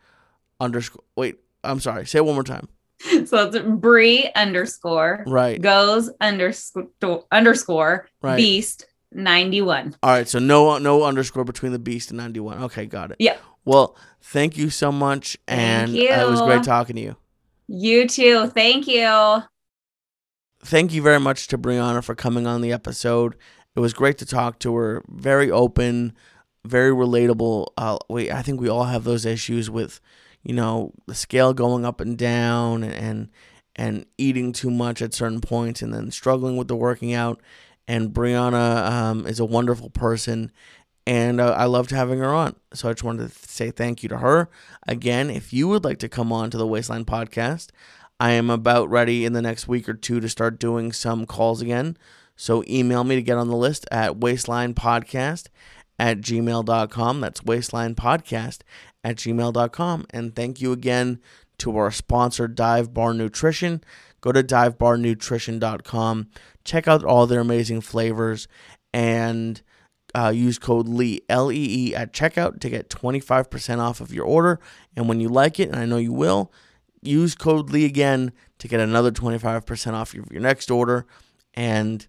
underscore. Wait, I'm sorry. Say it one more time. So it's Bree underscore Right. goes underscore underscore Right. beast 91. All right. So no no underscore between the beast and 91. Okay, got it. Yeah. Well, thank you so much, and uh, it was great talking to you. You too. Thank you. thank you very much to Breanna for coming on the episode. It was great to talk to her. Very open, very relatable. Uh, we I think we all have those issues with, you know, the scale going up and down, and and eating too much at certain points, and then struggling with the working out. And Breanna um, is a wonderful person, and uh, I loved having her on. So I just wanted to say thank you to her. Again, if you would like to come on to the Waistline podcast, I am about ready in the next week or two to start doing some calls again. So email me to get on the list at waistlinepodcast at gmail.com. That's waistlinepodcast at gmail.com. And thank you again to our sponsor, Dive Bar Nutrition. Go to divebarnutrition.com. Check out all their amazing flavors and uh, use code LEE, L E E, at checkout to get 25% off of your order. And when you like it, and I know you will, use code Lee again to get another 25% off your, your next order and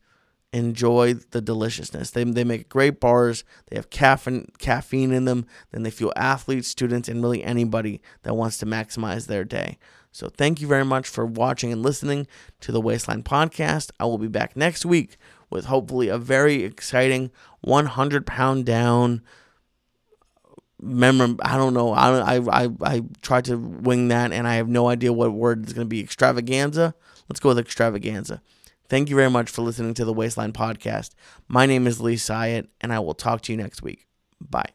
enjoy the deliciousness. They, they make great bars. They have caffeine caffeine in them. Then they fuel athletes, students, and really anybody that wants to maximize their day. So thank you very much for watching and listening to the Waistline podcast. I will be back next week with hopefully a very exciting 100 pound down memor I don't know. I I I I tried to wing that and I have no idea what word is going to be extravaganza. Let's go with extravaganza. Thank you very much for listening to the Waistline podcast. My name is Lee Syatt and I will talk to you next week. Bye.